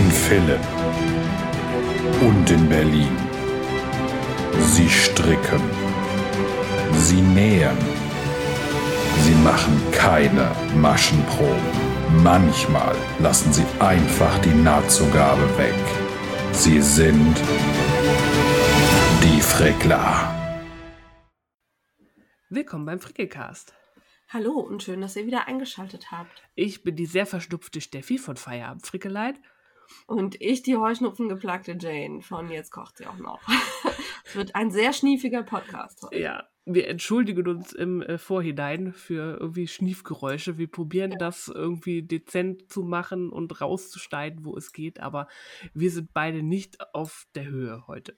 In Philipp und in Berlin. Sie stricken. Sie nähen. Sie machen keine Maschenproben. Manchmal lassen sie einfach die Nahtzugabe weg. Sie sind die Frickler. Willkommen beim Frickelcast. Hallo und schön, dass ihr wieder eingeschaltet habt. Ich bin die sehr verschnupfte Steffi von Feierabend Frickeleit. Und ich die heuschnupfengeplagte Jane von Jetzt kocht sie auch noch. es wird ein sehr schniefiger Podcast heute. Ja, wir entschuldigen uns im äh, Vorhinein für irgendwie Schniefgeräusche. Wir probieren ja. das irgendwie dezent zu machen und rauszuschneiden, wo es geht, aber wir sind beide nicht auf der Höhe heute.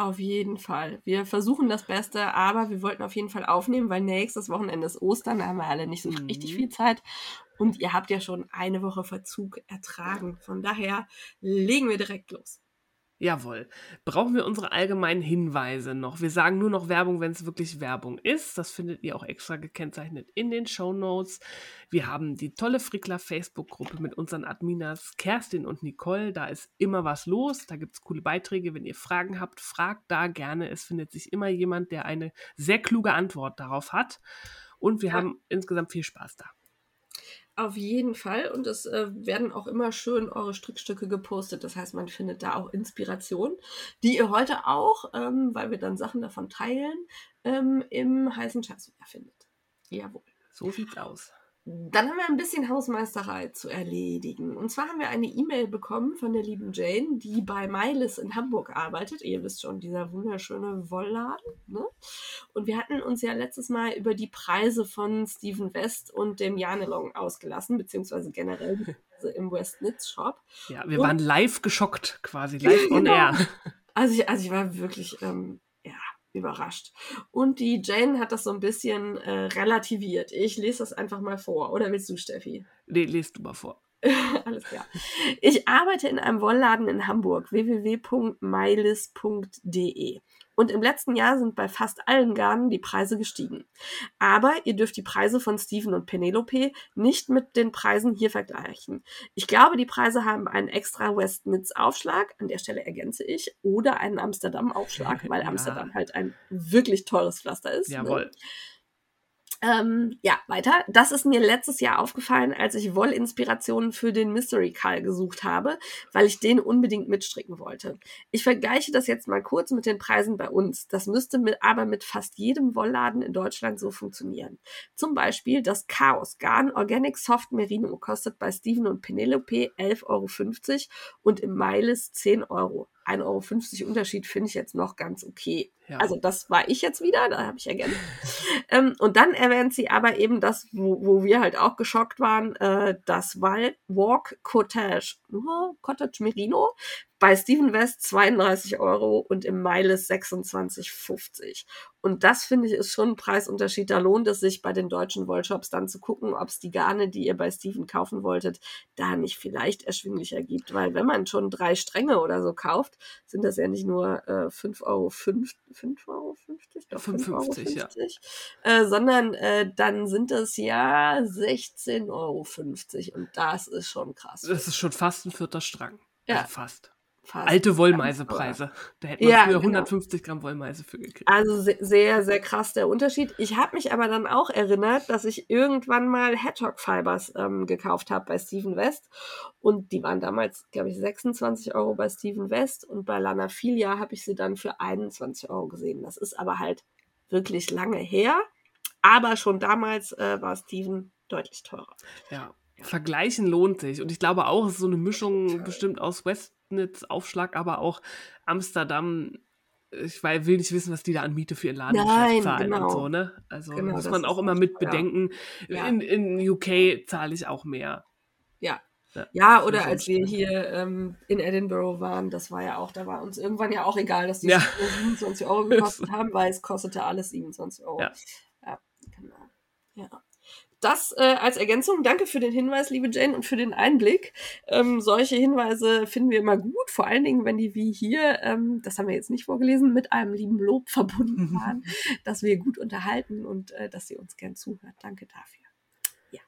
Auf jeden Fall. Wir versuchen das Beste, aber wir wollten auf jeden Fall aufnehmen, weil nächstes Wochenende ist Ostern, da haben wir alle nicht so mhm. richtig viel Zeit. Und ihr habt ja schon eine Woche Verzug ertragen. Von daher legen wir direkt los. Jawohl. Brauchen wir unsere allgemeinen Hinweise noch? Wir sagen nur noch Werbung, wenn es wirklich Werbung ist. Das findet ihr auch extra gekennzeichnet in den Show Notes. Wir haben die tolle Frickler Facebook-Gruppe mit unseren Adminas Kerstin und Nicole. Da ist immer was los. Da gibt es coole Beiträge. Wenn ihr Fragen habt, fragt da gerne. Es findet sich immer jemand, der eine sehr kluge Antwort darauf hat. Und wir ja. haben insgesamt viel Spaß da. Auf jeden Fall. Und es äh, werden auch immer schön eure Strickstücke gepostet. Das heißt, man findet da auch Inspiration, die ihr heute auch, ähm, weil wir dann Sachen davon teilen, ähm, im heißen Scheiß findet. Jawohl. So sieht's aus. Dann haben wir ein bisschen Hausmeisterei zu erledigen. Und zwar haben wir eine E-Mail bekommen von der lieben Jane, die bei Mylis in Hamburg arbeitet. Ihr wisst schon, dieser wunderschöne Wollladen. Ne? Und wir hatten uns ja letztes Mal über die Preise von Steven West und dem Janelong ausgelassen, beziehungsweise generell die Preise im West Knits Shop. Ja, wir und, waren live geschockt quasi, live on genau. air. Also ich, also ich war wirklich ähm, überrascht. Und die Jane hat das so ein bisschen äh, relativiert. Ich lese das einfach mal vor. Oder willst du, Steffi? Nee, lest du mal vor. Alles klar. Ich arbeite in einem Wollladen in Hamburg, www.mailis.de. Und im letzten Jahr sind bei fast allen Garnen die Preise gestiegen. Aber ihr dürft die Preise von Steven und Penelope nicht mit den Preisen hier vergleichen. Ich glaube, die Preise haben einen extra Westnitz Aufschlag, an der Stelle ergänze ich, oder einen Amsterdam Aufschlag, weil Amsterdam halt ein wirklich teures Pflaster ist. Ne? Jawohl. Ne? Ähm, ja, weiter. Das ist mir letztes Jahr aufgefallen, als ich Wollinspirationen für den Mystery Call gesucht habe, weil ich den unbedingt mitstricken wollte. Ich vergleiche das jetzt mal kurz mit den Preisen bei uns. Das müsste mit, aber mit fast jedem Wollladen in Deutschland so funktionieren. Zum Beispiel das Chaos Garn Organic Soft Merino kostet bei Steven und Penelope 11,50 Euro und im Meiles 10 Euro. 1,50 Euro Unterschied finde ich jetzt noch ganz okay. Ja. Also das war ich jetzt wieder, da habe ich ergänzt. ähm, und dann erwähnt sie aber eben das, wo, wo wir halt auch geschockt waren, äh, das Walk Cottage, uh, Cottage Merino bei Steven West 32 Euro und im Miles 26,50. Und das finde ich ist schon ein Preisunterschied. Da lohnt es sich bei den deutschen Wollshops dann zu gucken, ob es die Garne, die ihr bei Steven kaufen wolltet, da nicht vielleicht erschwinglicher gibt. Weil wenn man schon drei Stränge oder so kauft, sind das ja nicht nur äh, 5,50 Euro, 5, 5 Euro, 50, doch 55, 5 Euro, 50, ja. äh, sondern äh, dann sind das ja 16,50 Euro. Und das ist schon krass. Das ist schon fast ein vierter Strang. Ja. Also fast. Fast Alte Wollmeisepreise. Da hätte man ja, früher 150 genau. Gramm Wollmeise für gekriegt. Also sehr, sehr krass der Unterschied. Ich habe mich aber dann auch erinnert, dass ich irgendwann mal Hedgehog Fibers ähm, gekauft habe bei Steven West. Und die waren damals, glaube ich, 26 Euro bei Steven West. Und bei Lana Filia habe ich sie dann für 21 Euro gesehen. Das ist aber halt wirklich lange her. Aber schon damals äh, war Steven deutlich teurer. Ja, Vergleichen lohnt sich. Und ich glaube auch, es ist so eine Mischung bestimmt aus West Aufschlag, aber auch Amsterdam. Ich will nicht wissen, was die da an Miete für ihren Laden Nein, zahlen genau. und so, ne? Also genau, muss man auch immer mit bedenken. Ja. In, in UK zahle ich auch mehr. Ja, ja, ja, oder als wir hier ähm, in Edinburgh waren, das war ja auch, da war uns irgendwann ja auch egal, dass die ja. 27 Euro gekostet haben, weil es kostete alles 27 Euro. Ja, ja genau. Ja das äh, als Ergänzung. Danke für den Hinweis, liebe Jane, und für den Einblick. Ähm, solche Hinweise finden wir immer gut, vor allen Dingen, wenn die wie hier, ähm, das haben wir jetzt nicht vorgelesen, mit einem lieben Lob verbunden waren, dass wir gut unterhalten und äh, dass sie uns gern zuhört. Danke dafür. Ja.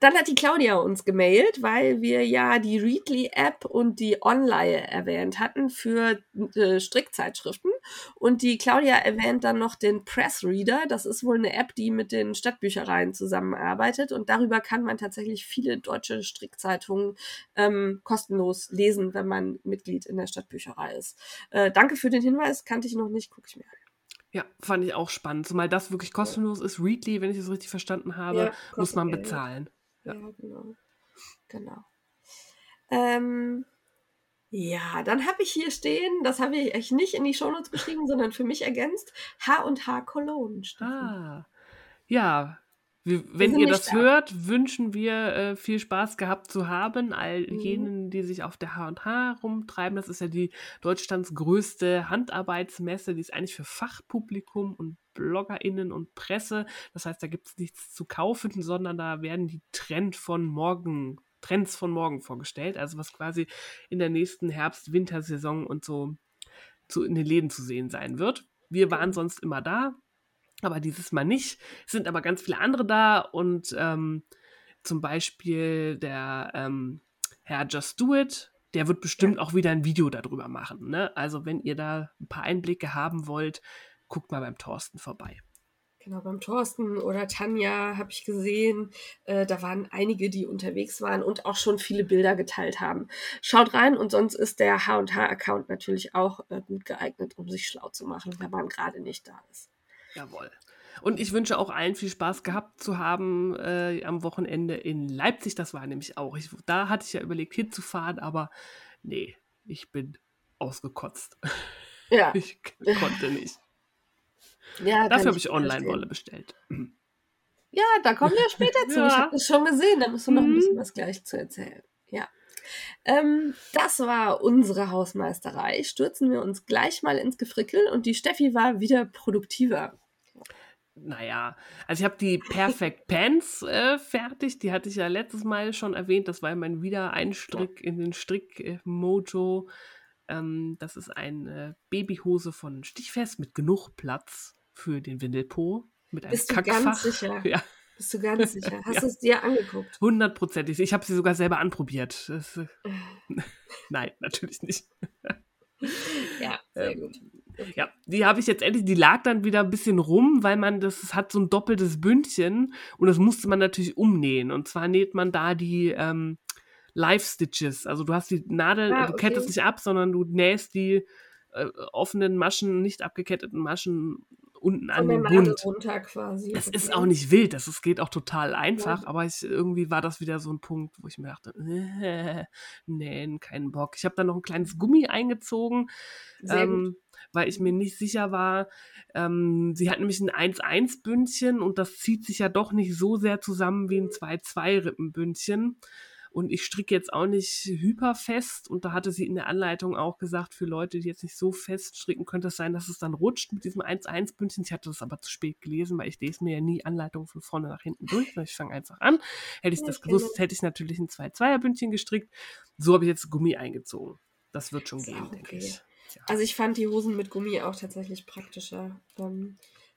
Dann hat die Claudia uns gemailt, weil wir ja die Readly-App und die Online erwähnt hatten für äh, Strickzeitschriften. Und die Claudia erwähnt dann noch den Pressreader. Das ist wohl eine App, die mit den Stadtbüchereien zusammenarbeitet. Und darüber kann man tatsächlich viele deutsche Strickzeitungen ähm, kostenlos lesen, wenn man Mitglied in der Stadtbücherei ist. Äh, danke für den Hinweis, kannte ich noch nicht, gucke ich mir an. Ja, fand ich auch spannend. Zumal das wirklich kostenlos ist. Readly, wenn ich es richtig verstanden habe, ja, muss man bezahlen. Ja, genau. Genau. Ähm, ja, dann habe ich hier stehen, das habe ich echt nicht in die Shownotes geschrieben, sondern für mich ergänzt, H und H Cologne. Ah, ja, wenn ihr das da. hört, wünschen wir äh, viel Spaß gehabt zu haben. All mhm. jenen, die sich auf der H&H rumtreiben. Das ist ja die Deutschlands größte Handarbeitsmesse. Die ist eigentlich für Fachpublikum und BloggerInnen und Presse. Das heißt, da gibt es nichts zu kaufen, sondern da werden die Trend von morgen, Trends von morgen vorgestellt. Also was quasi in der nächsten Herbst-Wintersaison und so zu, in den Läden zu sehen sein wird. Wir waren sonst immer da, aber dieses Mal nicht. Es sind aber ganz viele andere da und ähm, zum Beispiel der ähm, Herr Just Do It, der wird bestimmt ja. auch wieder ein Video darüber machen. Ne? Also wenn ihr da ein paar Einblicke haben wollt, guckt mal beim Thorsten vorbei. Genau, beim Thorsten oder Tanja habe ich gesehen, äh, da waren einige, die unterwegs waren und auch schon viele Bilder geteilt haben. Schaut rein und sonst ist der H&H-Account natürlich auch äh, gut geeignet, um sich schlau zu machen, wenn man gerade nicht da ist. Jawohl. Und ich wünsche auch allen viel Spaß gehabt zu haben äh, am Wochenende in Leipzig. Das war nämlich auch. Ich, da hatte ich ja überlegt, hinzufahren, aber nee, ich bin ausgekotzt. Ja. Ich konnte nicht. Ja, Dafür habe ich Online-Wolle bestellt. Ja, da kommen wir später zu. Ja. Ich habe das schon gesehen. Da musst du noch ein bisschen mhm. was gleich zu erzählen. Ja. Ähm, das war unsere Hausmeisterei. Stürzen wir uns gleich mal ins Gefrickel und die Steffi war wieder produktiver naja, also ich habe die Perfect Pants äh, fertig. Die hatte ich ja letztes Mal schon erwähnt. Das war mein Wiedereinstrick in den Strick-Mojo. Ähm, das ist eine Babyhose von Stichfest mit genug Platz für den Windelpo. Mit einem Bist Kackfach. du ganz sicher? Ja. Bist du ganz sicher? Hast ja. du es dir angeguckt? Hundertprozentig. Ich habe sie sogar selber anprobiert. Das, äh, Nein, natürlich nicht. ja, sehr ähm, gut. Ja, die habe ich jetzt endlich, die lag dann wieder ein bisschen rum, weil man das hat so ein doppeltes Bündchen und das musste man natürlich umnähen. Und zwar näht man da die ähm, Live-Stitches. Also du hast die Nadel, ah, okay. du kettest nicht ab, sondern du nähst die äh, offenen Maschen, nicht abgeketteten Maschen unten an den Bund. runter quasi. Das ist auch nicht wild, das, das geht auch total einfach, ja. aber ich, irgendwie war das wieder so ein Punkt, wo ich mir dachte, äh, nee, keinen Bock. Ich habe da noch ein kleines Gummi eingezogen, ähm, weil ich mir nicht sicher war. Ähm, sie hat nämlich ein 1-1-Bündchen und das zieht sich ja doch nicht so sehr zusammen wie ein 2-2-Rippenbündchen. Und ich stricke jetzt auch nicht hyperfest. Und da hatte sie in der Anleitung auch gesagt, für Leute, die jetzt nicht so fest stricken, könnte es sein, dass es dann rutscht mit diesem 1-1-Bündchen. Ich hatte das aber zu spät gelesen, weil ich lese mir ja nie Anleitungen von vorne nach hinten durch. Ich fange einfach an. Hätte ich das gewusst, hätte ich natürlich ein 2-2er-Bündchen gestrickt. So habe ich jetzt Gummi eingezogen. Das wird schon gehen, okay. denke ich. Ja. Also ich fand die Hosen mit Gummi auch tatsächlich praktischer. Ähm,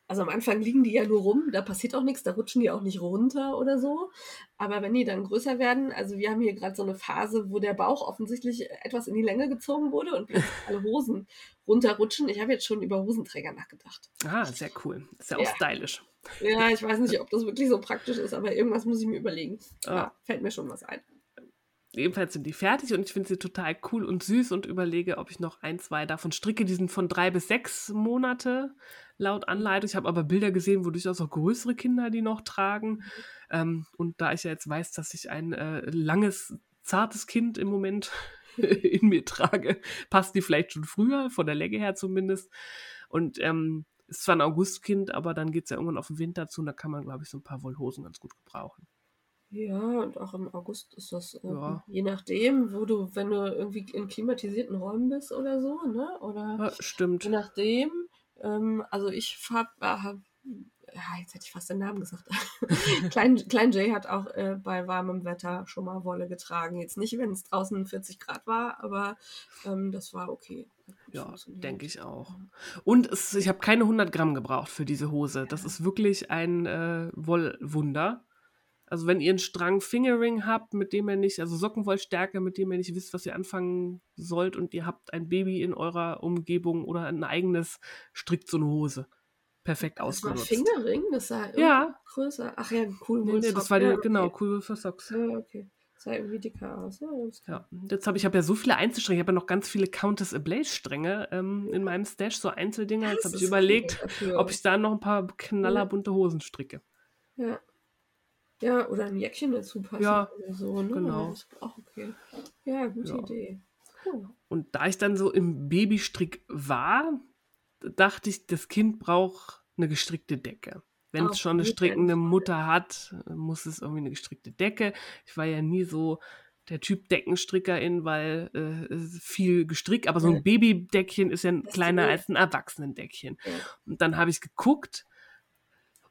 also am Anfang liegen die ja nur rum, da passiert auch nichts, da rutschen die auch nicht runter oder so. Aber wenn die dann größer werden, also wir haben hier gerade so eine Phase, wo der Bauch offensichtlich etwas in die Länge gezogen wurde und alle Hosen runterrutschen. Ich habe jetzt schon über Hosenträger nachgedacht. Ah, sehr cool. Ist ja auch ja. stylisch. Ja, ich weiß nicht, ob das wirklich so praktisch ist, aber irgendwas muss ich mir überlegen. Ah. Ja, fällt mir schon was ein ebenfalls sind die fertig und ich finde sie total cool und süß und überlege, ob ich noch ein, zwei davon stricke. Die sind von drei bis sechs Monate laut Anleitung. Ich habe aber Bilder gesehen, wo durchaus auch größere Kinder die noch tragen. Ähm, und da ich ja jetzt weiß, dass ich ein äh, langes, zartes Kind im Moment in mir trage, passt die vielleicht schon früher, von der Länge her zumindest. Und ähm, ist zwar ein Augustkind, aber dann geht es ja irgendwann auf den Winter zu und da kann man, glaube ich, so ein paar Wollhosen ganz gut gebrauchen. Ja, und auch im August ist das, äh, ja. je nachdem, wo du, wenn du irgendwie in klimatisierten Räumen bist oder so, ne? Oder ja, stimmt. Je nachdem. Ähm, also ich hab, äh, hab, ja, jetzt hätte ich fast den Namen gesagt. Klein, Klein Jay hat auch äh, bei warmem Wetter schon mal Wolle getragen. Jetzt nicht, wenn es draußen 40 Grad war, aber ähm, das war okay. Ja, denke ich auch. Und es, ich habe keine 100 Gramm gebraucht für diese Hose. Das ist wirklich ein äh, Wollwunder. Also wenn ihr einen Strang Fingering habt, mit dem ihr nicht, also Sockenwollstärke, mit dem ihr nicht wisst, was ihr anfangen sollt und ihr habt ein Baby in eurer Umgebung oder ein eigenes, strickt so eine Hose. Perfekt Das war ausgenutzt. Fingering, das sah irgendwie Ja. größer. Ach ja, cool. Nee, nee, das war die, ja, okay. genau, cool für Socks. Ja, okay. Sah irgendwie dicker aus. Ja. Ja, jetzt habe ich habe ja so viele Einzelstränge, ich habe ja noch ganz viele Countess Ablaze Stränge ähm, in meinem Stash, so Einzeldinger. Jetzt Das habe ich überlegt, ob ich da noch ein paar knallerbunte Hosen stricke. Ja. Ja, oder ein Jäckchen dazu passen Ja, oder so, ne? genau. Das ist auch okay. Ja, gute Ja. Idee. Cool. Und da ich dann so im Babystrick war, dachte ich, das Kind braucht eine gestrickte Decke. Wenn es schon eine strickende. Mutter hat, muss es irgendwie eine gestrickte Decke. Ich war ja nie so der Typ Deckenstrickerin, weil äh, viel gestrickt, aber so ein Babydeckchen ist ja Das kleiner als ein Erwachsenendeckchen. Ja. Und dann habe ich geguckt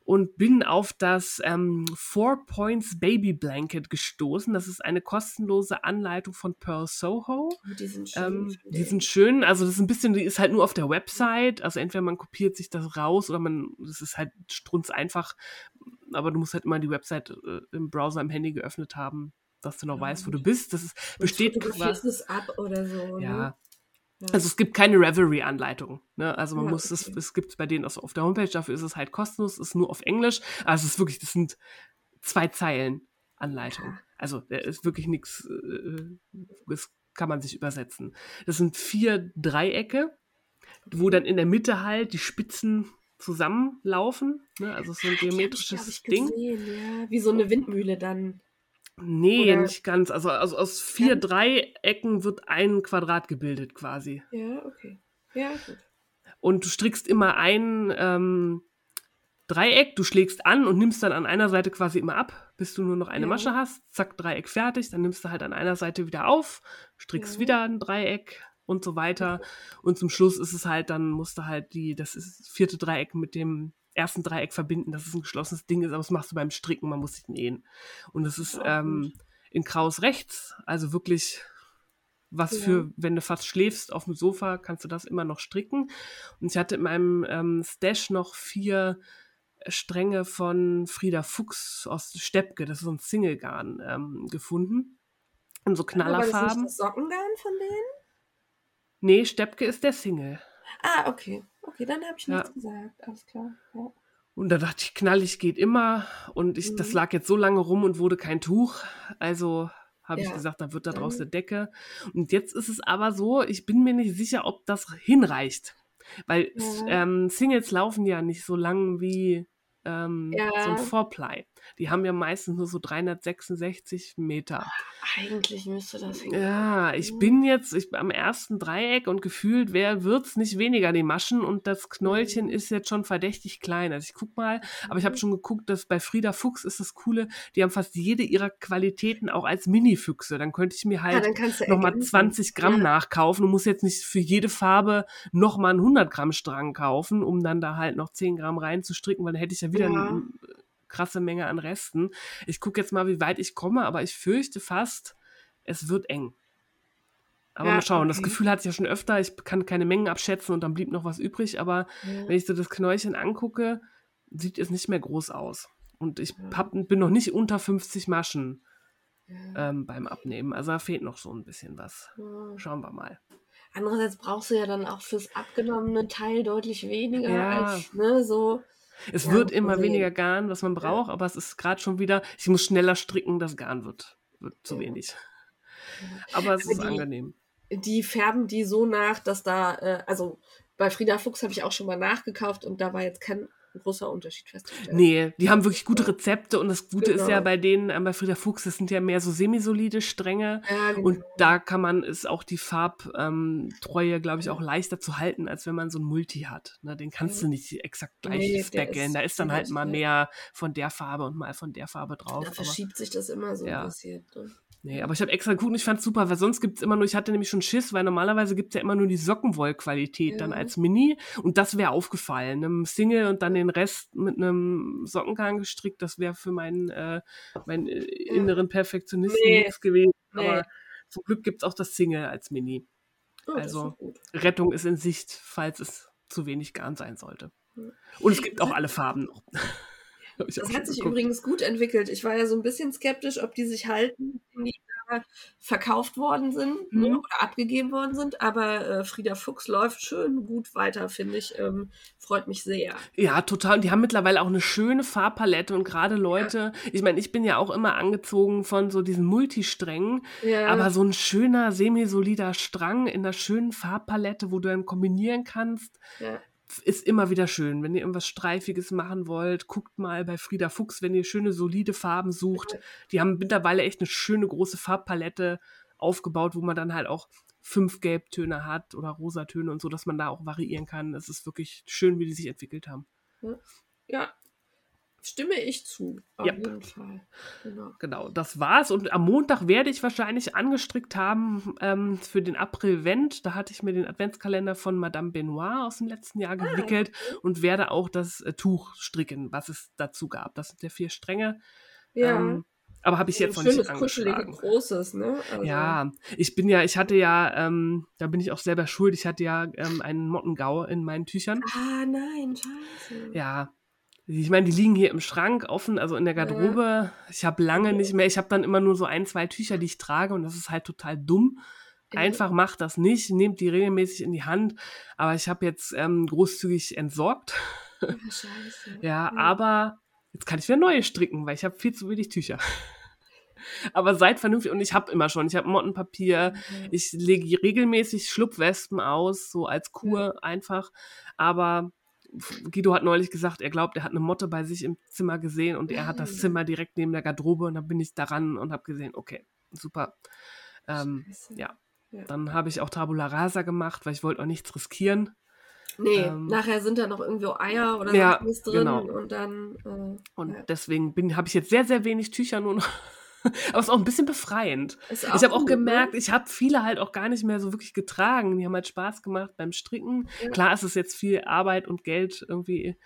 und bin auf das ähm, Four Points Baby Blanket gestoßen. Das ist eine kostenlose Anleitung von Pearl Soho. Oh, die sind schön. Ähm, die sind schön, also das ist ein bisschen, die ist halt nur auf der Website, also entweder man kopiert sich das raus oder man, das ist halt strunz einfach, aber du musst halt immer die Website äh, im Browser im Handy geöffnet haben, dass du noch Ja, weißt, wo du bist. Das ist, besteht quasi, es ab oder so. ja, Ne? Ja. also es gibt keine Reverie-Anleitung. Ne? Also man Ja, muss es, okay. es gibt bei denen also auf der Homepage, dafür ist es halt kostenlos, ist nur auf Englisch. Also es ist wirklich, das sind zwei Zeilen Anleitung. Also da ist wirklich nichts, äh, das kann man sich übersetzen. Das sind vier Dreiecke, wo dann in der Mitte halt die Spitzen zusammenlaufen. Ne? Also so ein geometrisches ich, Ding. gesehen, ja. Wie so eine Windmühle dann. Nee, Oder- nicht ganz. Also, also aus vier Ganz? Dreiecken wird ein Quadrat gebildet quasi. Ja, okay. Ja, gut. Und du strickst immer ein ähm, Dreieck, du schlägst an und nimmst dann an einer Seite quasi immer ab, bis du nur noch eine Ja. Masche hast. Zack, Dreieck fertig. Dann nimmst du halt an einer Seite wieder auf, strickst Ja. wieder ein Dreieck und so weiter. Und zum Schluss ist es halt, dann musst du halt die, das ist das vierte Dreieck mit dem ersten Dreieck verbinden, dass es ein geschlossenes Ding ist, aber das machst du beim Stricken, man muss sich nähen. Und das ist ähm, in Kraus rechts, also wirklich was Ja. für, wenn du fast schläfst auf dem Sofa, kannst du das immer noch stricken. Und ich hatte in meinem ähm, Stash noch vier Stränge von Frieda Fuchs aus Steppke, das ist so ein Single-Garn, ähm, gefunden. In so Aber war das Knallerfarben. nicht das Sockengarn von denen? Nee, Steppke ist der Single. Ah, okay. Okay, dann habe ich Ja. nichts gesagt. Alles klar. Ja. Und da dachte ich, knallig geht immer. Und ich, das Mhm. lag jetzt so lange rum und wurde kein Tuch. Also habe ich Ja. gesagt, da wird da draus Dann- eine Decke. Und jetzt ist es aber so, ich bin mir nicht sicher, ob das hinreicht. Weil ähm, Singles laufen ja nicht so lang wie ähm, so ein Fourply. Die haben ja meistens nur so 366 Meter. Eigentlich müsste das hinkommen. Ja, ich Mhm. bin jetzt ich, am ersten Dreieck und gefühlt wird es nicht weniger, die Maschen. Und das Knäulchen Mhm. ist jetzt schon verdächtig klein. Also ich guck mal, aber ich habe schon geguckt, dass bei Frieda Fuchs ist das Coole, die haben fast jede ihrer Qualitäten auch als Mini-Füchse. Dann könnte ich mir Ja, halt du nochmal ergänzen. 20 Gramm Ja. nachkaufen und muss jetzt nicht für jede Farbe nochmal einen 100 Gramm Strang kaufen, um dann da halt noch 10 Gramm reinzustricken, weil dann hätte ich ja wieder Ja. eine krasse Menge an Resten. Ich gucke jetzt mal, wie weit ich komme, aber ich fürchte fast, es wird eng. Aber Ja, mal schauen, das okay. Gefühl hatte ich ja schon öfter, ich kann keine Mengen abschätzen und dann blieb noch was übrig, aber Ja. wenn ich so das Knäulchen angucke, sieht es nicht mehr groß aus. Und ich hab, bin noch nicht unter 50 Maschen ähm, beim Abnehmen. Also da fehlt noch so ein bisschen was. Schauen wir mal. Andererseits brauchst du ja dann auch fürs abgenommene Teil deutlich weniger Ja. als, ne, so. Es Ja, wird immer sehen. weniger Garn, was man braucht, aber es ist gerade schon wieder, ich muss schneller stricken, das Garn wird, wird zu Ja. wenig. Aber es Aber ist die- angenehm. Die färben die so nach, dass da, äh, also bei Frieda Fuchs habe ich auch schon mal nachgekauft und da war jetzt kein großer Unterschied festzustellen. Nee, die haben wirklich gute Rezepte und das Gute ist ja Genau. bei denen, äh, bei Frieda Fuchs, das sind ja mehr so semisolide Stränge. Ja, genau. Und da kann man, ist auch die Farbtreue, glaube ich, auch leichter zu halten, als wenn man so ein Multi hat. Ne, den kannst Ja. du nicht exakt gleich Nee, stackeln. Da ist dann halt mal mehr von der Farbe und mal von der Farbe drauf. da verschiebt sich das immer so Ja. ein bisschen. Ne? Nee, aber ich habe extra geguckt und ich fand super, weil sonst gibt es immer nur, ich hatte nämlich schon Schiss, weil normalerweise gibt es ja immer nur die Sockenwollqualität dann Ja. als Mini und das wäre aufgefallen. Einem Single und dann den Rest mit einem Sockengarn gestrickt, das wäre für meinen, äh, meinen äh, inneren Perfektionisten Nee. nichts gewesen. Nee. Aber zum Glück gibt es auch das Single als Mini. Oh, Also- ist. Rettung ist in Sicht, falls es zu wenig Garn sein sollte. Und es gibt auch alle Farben noch. Das hat sich geguckt. übrigens gut entwickelt. Ich war ja so ein bisschen skeptisch, ob die sich halten, die da verkauft worden sind ne, Mhm. oder abgegeben worden sind. Aber äh, Frieda Fuchs läuft schön gut weiter, finde ich. Ähm, freut mich sehr. Ja, total. Und die haben mittlerweile auch eine schöne Farbpalette und gerade Leute, ich meine, ich bin ja auch immer angezogen von so diesen Multisträngen, Ja, aber so ein schöner, semisolider Strang in einer schönen Farbpalette, wo du dann kombinieren kannst, ja. Ist immer wieder schön. Wenn ihr irgendwas Streifiges machen wollt, guckt mal bei Frieda Fuchs, wenn ihr schöne, solide Farben sucht. Die haben mittlerweile echt eine schöne, große Farbpalette aufgebaut, wo man dann halt auch fünf Gelbtöne hat oder Rosatöne und so, dass man da auch variieren kann. Es ist wirklich schön, wie die sich entwickelt haben. ja, stimme ich zu. Auf Ja. jeden Fall. Genau. Genau, das war's. Und am Montag werde ich wahrscheinlich angestrickt haben ähm, für den April-Vent. Da hatte ich mir den Adventskalender von Madame Benoit aus dem letzten Jahr gewickelt und werde auch das äh, Tuch stricken, was es dazu gab. Das sind ja vier Stränge. Ja. Ähm, aber habe ich jetzt noch nicht schönes, kuscheliges, angeschlagen. großes, ne? Also, Ja, ich bin ja, ich hatte ja, ähm, da bin ich auch selber schuld, ich hatte ja ähm, einen Mottengau in meinen Tüchern. Ah, nein, scheiße. Ja. Ich meine, die liegen hier im Schrank offen, also in der Garderobe. Ich habe lange nicht mehr, ich habe dann immer nur so ein, zwei Tücher, die ich trage und das ist halt total dumm. Ja. Einfach macht das nicht, nehmt die regelmäßig in die Hand. Aber ich habe jetzt ähm, großzügig entsorgt. Ah, scheiße. Ja, aber jetzt kann ich wieder neue stricken, weil ich habe viel zu wenig Tücher. aber seid vernünftig und ich habe immer schon, ich habe Mottenpapier, Ja. ich lege regelmäßig Schlupfwespen aus, so als Kur einfach. Aber Guido hat neulich gesagt, er glaubt, er hat eine Motte bei sich im Zimmer gesehen und er hat das Nein. Zimmer direkt neben der Garderobe und dann bin ich daran und habe gesehen, okay, super. Ähm, ja. Ja. Dann habe ich auch Tabula Rasa gemacht, weil ich wollte auch nichts riskieren. Nee, Ähm, nachher sind da noch irgendwo Eier oder Ja, was drin genau. und dann. Äh, Und Ja. deswegen bin habe ich jetzt sehr, sehr wenig Tücher nur noch. Aber es ist auch ein bisschen befreiend. ich habe auch ne? gemerkt, ich habe viele halt auch gar nicht mehr so wirklich getragen. Die haben halt Spaß gemacht beim Stricken. Ja. Klar ist es jetzt viel Arbeit und Geld irgendwie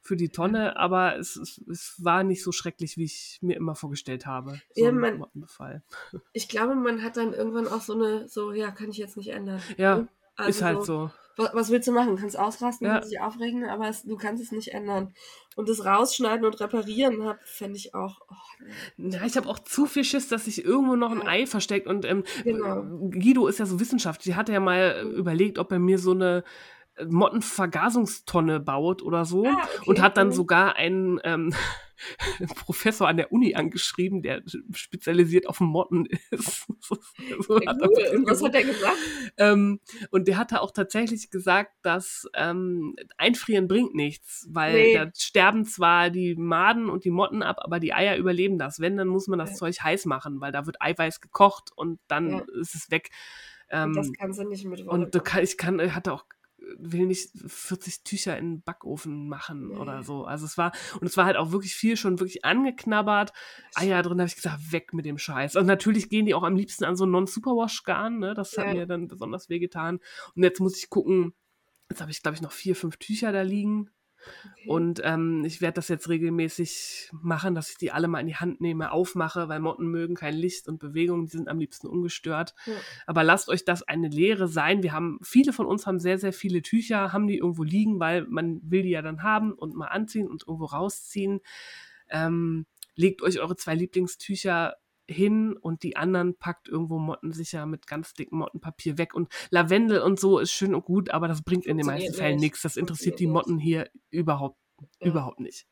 für die Tonne, aber es, es, es war nicht so schrecklich, wie ich mir immer vorgestellt habe. So Ja, man- Mottenbefall. Ich glaube, man hat dann irgendwann auch so eine, so, ja, kann ich jetzt nicht ändern. Ja, ne? Also ist halt so. Was, was willst du machen? Kannst ausrasten, Ja. kannst dich aufregen, aber es, du kannst es nicht ändern. Und das Rausschneiden und Reparieren hab, fände ich auch. Oh. Na, ich habe auch zu viel Schiss, dass sich irgendwo noch ein Ja. Ei versteckt. Und ähm, Genau. Guido ist ja so wissenschaftlich. Die hat ja mal Mhm. überlegt, ob er mir so eine äh, Mottenvergasungstonne baut oder so. Ah, okay. Und hat dann Mhm. sogar einen ähm, Professor an der Uni angeschrieben, der spezialisiert auf Motten ist. so Ja, hat cool. was hat er gesagt? Ähm, und der hatte auch tatsächlich gesagt, dass ähm, Einfrieren bringt nichts, weil Nee. da sterben zwar die Maden und die Motten ab, aber die Eier überleben das. Wenn, dann muss man das Ja. Zeug heiß machen, weil da wird Eiweiß gekocht und dann Ja. ist es weg. Und Ähm, das kannst du nicht mit Wolle und kann, ich kann, ich hatte auch will nicht 40 Tücher in den Backofen machen Nee. oder so. Also es war, und es war halt auch wirklich viel schon wirklich angeknabbert. Eier drin, habe ich gesagt, weg mit dem Scheiß. Und natürlich gehen die auch am liebsten an so einen Non-Superwash-Garn, ne? Das hat Ja. mir dann besonders wehgetan. Und jetzt muss ich gucken, jetzt habe ich, glaube ich, noch vier, fünf Tücher da liegen. Okay. Und ähm, ich werde das jetzt regelmäßig machen, dass ich die alle mal in die Hand nehme, aufmache, weil Motten mögen kein Licht und Bewegung, die sind am liebsten ungestört. Ja. Aber lasst euch das eine Lehre sein. Wir haben, viele von uns haben sehr, sehr viele Tücher, haben die irgendwo liegen, weil man will die ja dann haben und mal anziehen und irgendwo rausziehen. Ähm, legt euch eure zwei Lieblingstücher hin und die anderen packt irgendwo mottensicher mit ganz dicken Mottenpapier weg. Und Lavendel und so ist schön und gut, aber das bringt in den meisten Fällen nicht. nichts. Das interessiert die Motten hier überhaupt, Ja. überhaupt nicht.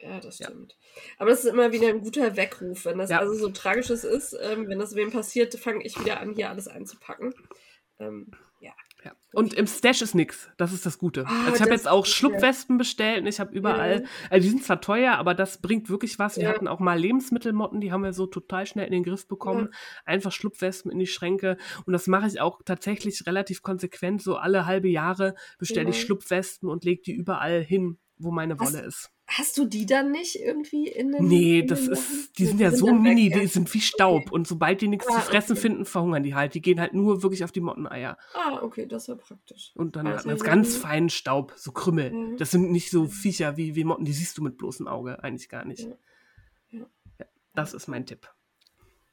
Ja, das Ja. stimmt. Aber das ist immer wieder ein guter Weckruf. Wenn das Ja. also so tragisches ist, ähm, wenn das wem passiert, fange ich wieder an, hier alles einzupacken. Ähm, ja. Ja. Und im Stash ist nix. Das ist das Gute. Ah, also ich habe jetzt auch Schlupfwespen bestellt und ich habe überall, Ja. also die sind zwar teuer, aber das bringt wirklich was. Wir Ja. hatten auch mal Lebensmittelmotten, die haben wir so total schnell in den Griff bekommen. Einfach Schlupfwespen in die Schränke. Und das mache ich auch tatsächlich relativ konsequent. So alle halbe Jahre bestelle ich Ja. Schlupfwespen und lege die überall hin, wo meine Was- Wolle ist. Hast du die dann nicht irgendwie in den. Nee, in das den ist, die sind ja so weg, mini, ja. die sind wie Staub. Und sobald die nichts Ah, zu fressen okay. finden, verhungern die halt. Die gehen halt nur wirklich auf die Motteneier. Ah, okay, das war praktisch. Und dann Also hat man ganz feinen Staub, so Krümmel. Mhm. Das sind nicht so Viecher wie, wie Motten, die siehst du mit bloßem Auge eigentlich gar nicht. Ja. Ja, das ist mein Tipp.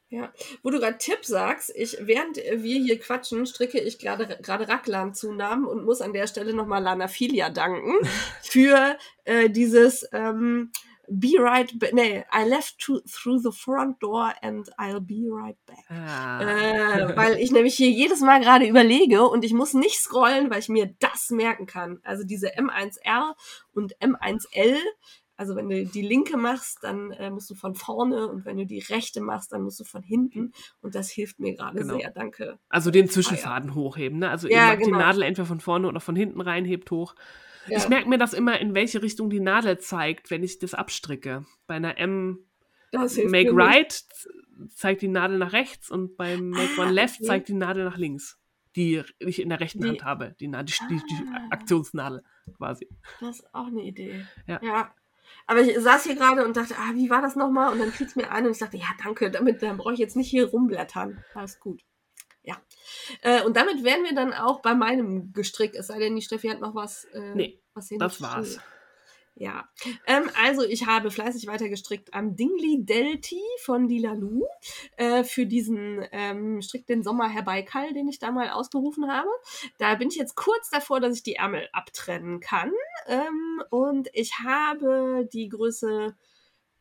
Ja, wo du gerade Tipp sagst, ich, während wir hier quatschen, stricke ich gerade Raglan-Zunahmen und muss an der Stelle nochmal Lana Filia danken für äh, dieses ähm, be right back. Nee, I left to, through the front door and I'll be right back. Ah. Äh, weil ich nämlich hier jedes Mal gerade überlege und ich muss nicht scrollen, weil ich mir das merken kann. Also diese M1R und M1L. Also wenn du die linke machst, dann äh, musst du von vorne und wenn du die rechte machst, dann musst du von hinten. Und das hilft mir gerade Genau. sehr. Danke. Also den Zwischenfaden hochheben, ne? Also Ja, ihr macht genau. die Nadel entweder von vorne oder von hinten rein, hebt hoch. Ja. Ich merke mir das immer, in welche Richtung die Nadel zeigt, wenn ich das abstricke. Bei einer M Make. Right zeigt die Nadel nach rechts und beim Make Ah, One Left okay. zeigt die Nadel nach links. Die ich in der rechten Die- Hand habe. Die, die, die, die Ah. Aktionsnadel quasi. Das ist auch eine Idee. Ja. Aber ich saß hier gerade und dachte, ah, wie war das nochmal? Und dann fiel es mir ein und ich dachte, ja, danke, damit dann brauche ich jetzt nicht hier rumblättern. Alles gut. Ja. Äh, und damit wären wir dann auch bei meinem Gestrick, es sei denn, die Steffi hat noch was. Äh, Nee, was Das war's. steht. Ja, ähm, also ich habe fleißig weiter gestrickt am Dingli Delti von Lilalu äh, für diesen ähm, Strick den Sommer herbeikall, den ich da mal ausgerufen habe. Da bin ich jetzt kurz davor, dass ich die Ärmel abtrennen kann. Ähm, und ich habe die Größe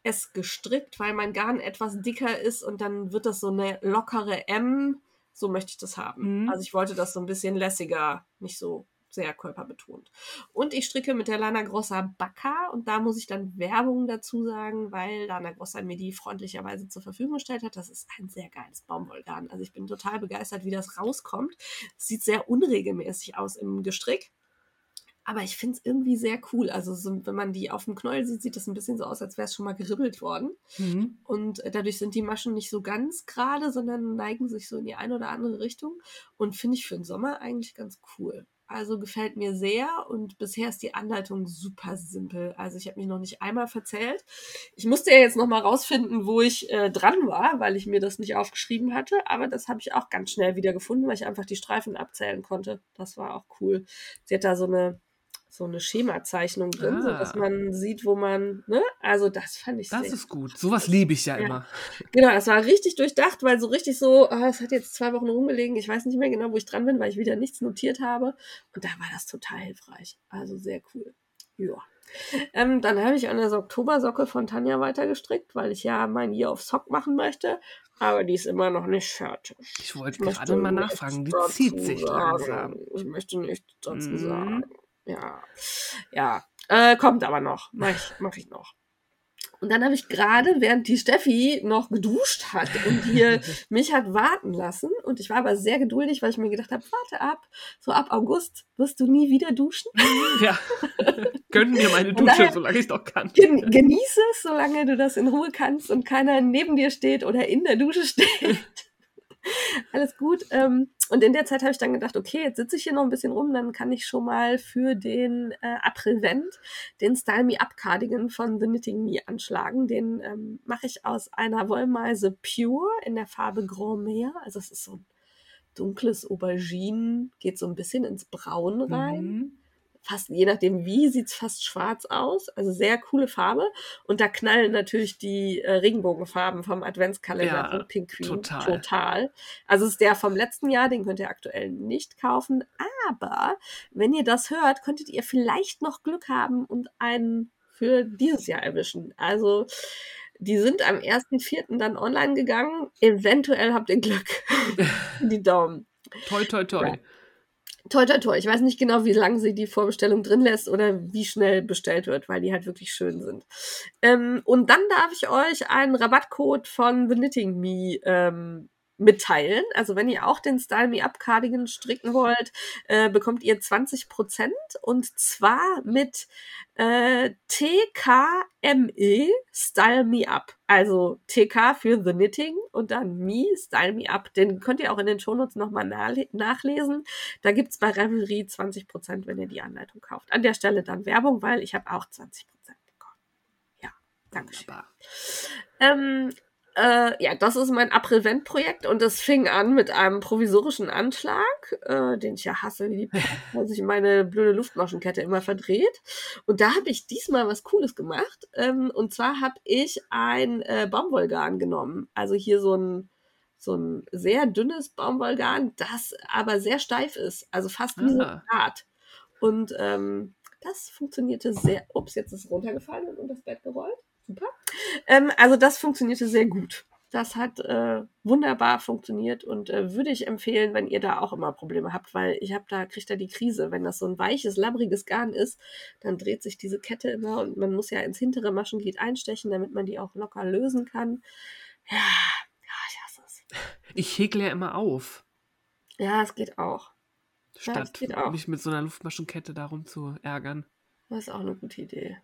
S gestrickt, weil mein Garn etwas dicker ist und dann wird das so eine lockere M. So möchte ich das haben. Mhm. Also ich wollte das so ein bisschen lässiger, nicht so sehr körperbetont. Und ich stricke mit der Lana Grossa Bacca und da muss ich dann Werbung dazu sagen, weil Lana Grossa mir die freundlicherweise zur Verfügung gestellt hat. Das ist ein sehr geiles Baumwollgarn. Also ich bin total begeistert, wie das rauskommt. Sieht sehr unregelmäßig aus im Gestrick. Aber ich finde es irgendwie sehr cool. Also so, wenn man die auf dem Knäuel sieht, sieht das ein bisschen so aus, als wäre es schon mal geribbelt worden. Mhm. Und dadurch sind die Maschen nicht so ganz gerade, sondern neigen sich so in die eine oder andere Richtung. Und finde ich für den Sommer eigentlich ganz cool. Also gefällt mir sehr und bisher ist die Anleitung super simpel. Also ich habe mich noch nicht einmal verzählt. Ich musste ja jetzt noch mal rausfinden, wo ich äh, dran war, weil ich mir das nicht aufgeschrieben hatte. Aber das habe ich auch ganz schnell wieder gefunden, weil ich einfach die Streifen abzählen konnte. Das war auch cool. Sie hat da so eine so eine Schemazeichnung drin, Ah. so dass man sieht, wo man, ne? Also das fand ich Das ist gut. Sowas liebe ich ja, Ja. immer. Genau, das war richtig durchdacht, weil so richtig so, ah, es hat jetzt zwei Wochen rumgelegen, ich weiß nicht mehr genau, wo ich dran bin, weil ich wieder nichts notiert habe. Und da war das total hilfreich. Also sehr cool. Ja. Ähm, dann habe ich an der Oktobersocke von Tanja weitergestrickt, weil ich ja mein Year of Sock machen möchte. Aber die ist immer noch nicht fertig. Ich wollte gerade mal nachfragen. Die dazu zieht sich langsam. Ich möchte nichts dazu Mhm. sagen. Ja. Ja. Äh, kommt aber noch. Mach ich, mach ich noch. Und dann habe ich gerade, während die Steffi noch geduscht hat und hier mich hat warten lassen, und ich war aber sehr geduldig, weil ich mir gedacht habe, warte ab, so ab August wirst du nie wieder duschen. Ja. Gönn mir meine Dusche, daher- solange ich noch kann. Gen genieße es, solange du das in Ruhe kannst und keiner neben dir steht oder in der Dusche steht. Alles gut. Ähm, und in der Zeit habe ich dann gedacht, okay, jetzt sitze ich hier noch ein bisschen rum, dann kann ich schon mal für den äh, April-Vent den Style Me Up Cardigan von The Knitting Me anschlagen. Den ähm, mache ich aus einer Wollmeise Pure in der Farbe Grand Meer. Also es ist so ein dunkles Aubergine, geht so ein bisschen ins Braun rein Mhm. Fast, je nachdem wie, sieht's fast schwarz aus. Also sehr coole Farbe. Und da knallen natürlich die äh, Regenbogenfarben vom Adventskalender Ja, von Pink Queen total. total. Also es ist der vom letzten Jahr, den könnt ihr aktuell nicht kaufen. Aber wenn ihr das hört, könntet ihr vielleicht noch Glück haben und einen für dieses Jahr erwischen. Also die sind am 1.4. dann online gegangen. Eventuell habt ihr Glück. die Daumen. Toi, toi, toi. Ja. Toi, toi, toi. Ich weiß nicht genau, wie lange sie die Vorbestellung drin lässt oder wie schnell bestellt wird, weil die halt wirklich schön sind. Ähm, und dann darf ich euch einen Rabattcode von The Knitting Me ähm, mitteilen. Also wenn ihr auch den Style Me Up Cardigan stricken wollt, äh, bekommt ihr 20% und zwar mit äh, TKME Style Me Up. Also TK für The Knitting und dann Me Style Me Up. Den könnt ihr auch in den Shownotes nochmal nachlesen. Da gibt's bei Revelry 20%, wenn ihr die Anleitung kauft. An der Stelle dann Werbung, weil ich habe auch 20% bekommen. Ja, Dankeschön. Wunderbar. Ähm, äh, ja, das ist mein April-Vent-Projekt und das fing an mit einem provisorischen Anschlag, äh, den ich ja hasse wie die weil sich meine blöde Luftmaschenkette immer verdreht. Und da habe ich diesmal was Cooles gemacht. Ähm, und zwar habe ich ein äh, Baumwollgarn genommen. Also hier so ein so ein sehr dünnes Baumwollgarn, das aber sehr steif ist, also fast wie so ein Ah. Draht. Und ähm, das funktionierte sehr. Ups, jetzt ist es runtergefallen und unter das Bett gerollt. Ähm, also das funktionierte sehr gut. Das hat äh, wunderbar funktioniert und äh, würde ich empfehlen, wenn ihr da auch immer Probleme habt, weil ich habe da kriegt da die Krise, wenn das so ein weiches, labbriges Garn ist, dann dreht sich diese Kette immer und man muss ja ins hintere Maschenglied einstechen, damit man die auch locker lösen kann. Ja, ja, ich hasse es. Ich häkle ja immer auf, Ja, es geht auch. Ja, statt auch. mich mit so einer Luftmaschenkette darum zu ärgern. Das ist auch eine gute Idee.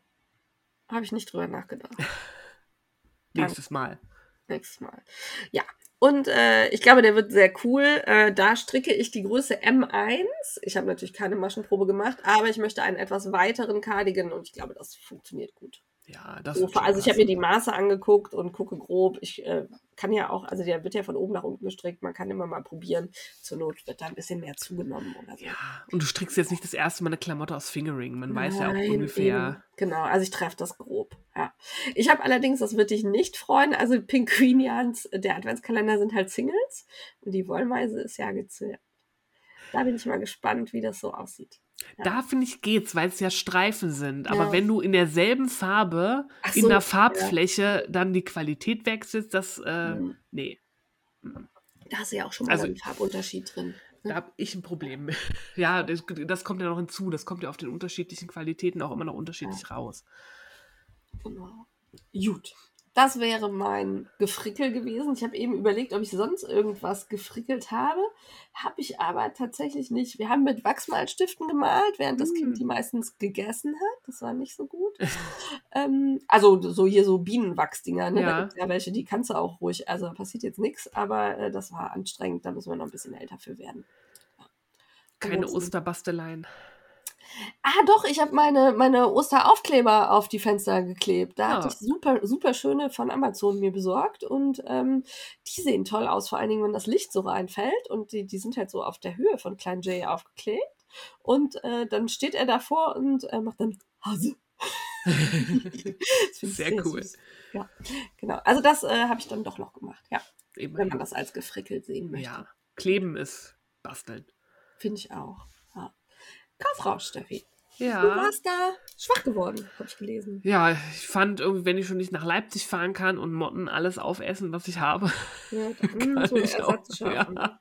Habe ich nicht drüber nachgedacht. Nächstes Mal. Nächstes Mal. Ja. Und äh, ich glaube, der wird sehr cool. Äh, da stricke ich die Größe M1. Ich habe natürlich keine Maschenprobe gemacht, aber ich möchte einen etwas weiteren Cardigan und ich glaube, das funktioniert gut. Ja, das schon also ich habe mir die. Maße angeguckt und gucke grob. Ich äh, kann ja auch, also der wird ja von oben nach unten gestrickt. Man kann immer mal probieren. Zur Not wird da ein bisschen mehr zugenommen oder so. Ja, und du strickst jetzt nicht das erste Mal eine Klamotte aus Fingering. Man weiß ja auch Nein, ungefähr. eben. Genau, also ich treffe das grob. Ja. Ich habe allerdings, das wird dich nicht freuen, also Pinguinians, der Adventskalender sind halt Singles und die Wollmeise ist ja gezählt. Da bin ich mal gespannt, wie das so aussieht. Ja. Da finde ich geht's, weil es ja Streifen sind. Aber Ja. wenn du in derselben Farbe, Ach in so, der ja. Farbfläche, dann die Qualität wechselst, das, äh, Mhm. nee, Da hast du ja auch schon mal Also- einen Farbunterschied drin. da habe ich ein Problem. Ja, das, das kommt ja noch hinzu. Das kommt ja auf den unterschiedlichen Qualitäten auch immer noch unterschiedlich raus. Genau. Gut. Das wäre mein Gefrickel gewesen. Ich habe eben überlegt, ob ich sonst irgendwas gefrickelt habe. Habe ich aber tatsächlich nicht. Wir haben mit Wachsmalstiften gemalt, während das Mm. Kind die meistens gegessen hat. Das war nicht so gut. ähm, also so hier so Bienenwachsdinger. Ne? Da Ja. gibt ja welche, die kannst du auch ruhig. Also da passiert jetzt nichts, aber äh, das war anstrengend. Da müssen wir noch ein bisschen älter für werden. Ja. Keine Ansonsten- Osterbasteleien. Ah, doch, ich habe meine, meine Osteraufkleber auf die Fenster geklebt. Da Ah. hatte ich super, super schöne von Amazon mir besorgt und ähm, die sehen toll aus, vor allen Dingen, wenn das Licht so reinfällt und die, die sind halt so auf der Höhe von Klein Jay aufgeklebt. Und äh, dann steht er davor und äh, macht dann Hase. Ich Sehr cool. süß. Ja, genau. Also das äh, habe ich dann doch noch gemacht, ja. Wenn Immerhin. man das als gefrickelt sehen möchte. Ja, kleben ist basteln. Finde ich auch. Kaufrausch, Steffi. Du Ja. warst da schwach geworden, habe ich gelesen. Ja, ich fand irgendwie, wenn ich schon nicht nach Leipzig fahren kann und Motten alles aufessen, was ich habe, Ja, kann so ich auch, ja,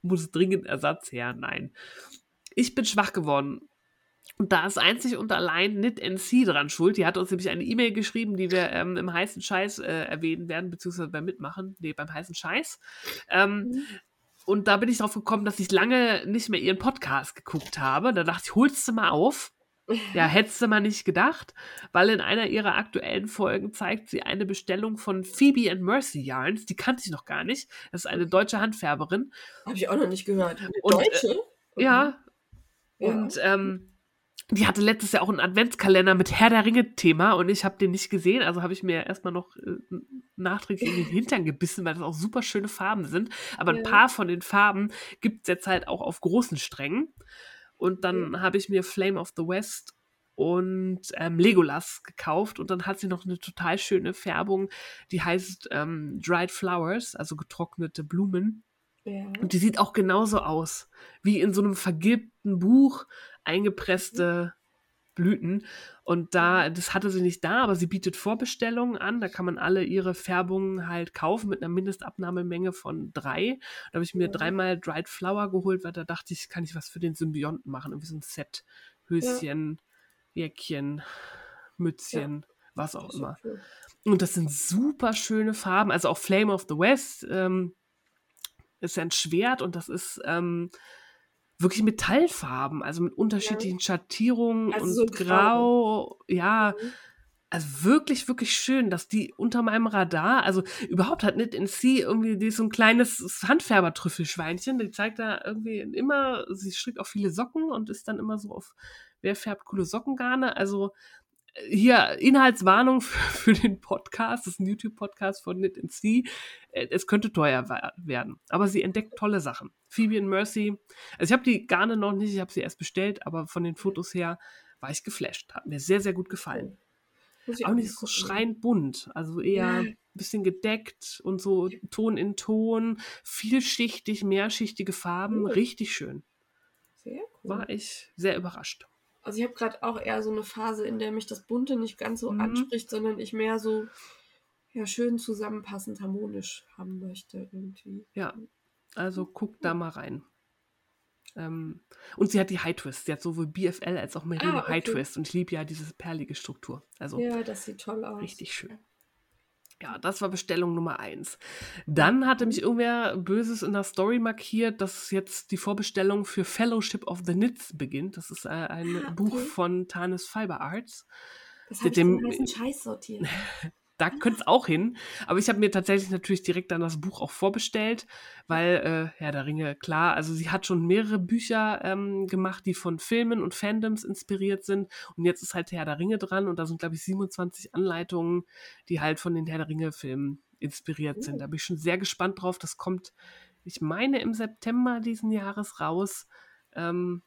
muss dringend Ersatz her. Nein. Ich bin schwach geworden. Und da ist einzig und allein Knit NC dran schuld. Die hat uns nämlich eine E-Mail geschrieben, die wir ähm, im heißen Scheiß äh, erwähnen werden, beziehungsweise beim Mitmachen. Nee, beim heißen Scheiß. Ähm, Mhm. Und da bin ich drauf gekommen, dass ich lange nicht mehr ihren Podcast geguckt habe. Da dachte ich, holst du mal auf. Ja, hättest du mal nicht gedacht, weil in einer ihrer aktuellen Folgen zeigt sie eine Bestellung von Phoebe and Mercy Yarns. Die kannte ich noch gar nicht. Das ist eine deutsche Handfärberin. Habe ich auch noch nicht gehört. Eine Und, äh, Deutsche? Ja, Ja. und ähm, die hatte letztes Jahr auch einen Adventskalender mit Herr der Ringe-Thema und ich habe den nicht gesehen, also habe ich mir erstmal noch äh, nachträglich in den Hintern gebissen, weil das auch super schöne Farben sind. Aber ein Ja. paar von den Farben gibt es jetzt halt auch auf großen Strängen. Und dann habe ich mir Flame of the West und ähm, Legolas gekauft und dann hat sie noch eine total schöne Färbung, die heißt ähm, Dried Flowers, also getrocknete Blumen. ja. Und die sieht auch genauso aus, wie in so einem vergilbten Buch eingepresste Blüten. Und da, das hatte sie nicht da, aber sie bietet Vorbestellungen an. Da kann man alle ihre Färbungen halt kaufen mit einer Mindestabnahmemenge von drei. Da habe ich mir Ja. dreimal Dried Flower geholt, weil da dachte ich, kann ich was für den Symbionten machen. Irgendwie so ein Set. Höschen, Jäckchen, Mützchen, was auch immer. Und das sind super schöne Farben. Also auch Flame of the West ähm, ist ja ein Schwert und das ist ähm, wirklich Metallfarben, also mit unterschiedlichen Schattierungen Also und so Grau. Ja, Mhm. also wirklich, wirklich schön, dass die unter meinem Radar, also überhaupt hat Knit C irgendwie, die ist so ein kleines Handfärbertrüffelschweinchen, die zeigt da irgendwie immer, sie strickt auch viele Socken und ist dann immer so auf, wer färbt coole Sockengarne, also hier Inhaltswarnung für, für den Podcast, das ist ein YouTube-Podcast von Knit C. Äh, Es könnte teuer werden, aber sie entdeckt tolle Sachen. Phoebe and Mercy, also ich habe die Garne noch nicht, ich habe sie erst bestellt, aber von den Fotos her war ich geflasht. Hat mir sehr, sehr gut gefallen. Auch nicht so schreiend bunt, also eher ein bisschen gedeckt und so Ton in Ton, vielschichtig, mehrschichtige Farben, Cool. richtig schön. Sehr cool. War ich sehr überrascht. Also ich habe gerade auch eher so eine Phase, in der mich das Bunte nicht ganz so Mhm. anspricht, sondern ich mehr so ja, schön zusammenpassend harmonisch haben möchte irgendwie. Ja, also guck da mal rein. Ähm, und sie hat die High Twist. Sie hat sowohl BFL als auch Merino Ah, okay. High Twist. Und ich liebe ja diese perlige Struktur. Also Ja, das sieht toll aus. richtig schön. Ja, das war Bestellung Nummer eins. Dann hatte mich irgendwer Böses in der Story markiert, dass jetzt die Vorbestellung für Fellowship of the Knits beginnt. Das ist äh, ein Ah, Buch okay. von Tanis Fiber Arts. Das habe ich dem- den heißen Scheiß sortiert. Da könnte es auch hin. Aber ich habe mir tatsächlich natürlich direkt dann das Buch auch vorbestellt, weil, äh, ja, der Ringe, klar, also sie hat schon mehrere Bücher ähm, gemacht, die von Filmen und Fandoms inspiriert sind. Und jetzt ist halt Herr der Ringe dran und da sind, glaube ich, 27 Anleitungen, die halt von den Herr der Ringe-Filmen inspiriert sind. Da bin ich schon sehr gespannt drauf. Das kommt, ich meine, im September diesen Jahres raus. Ähm,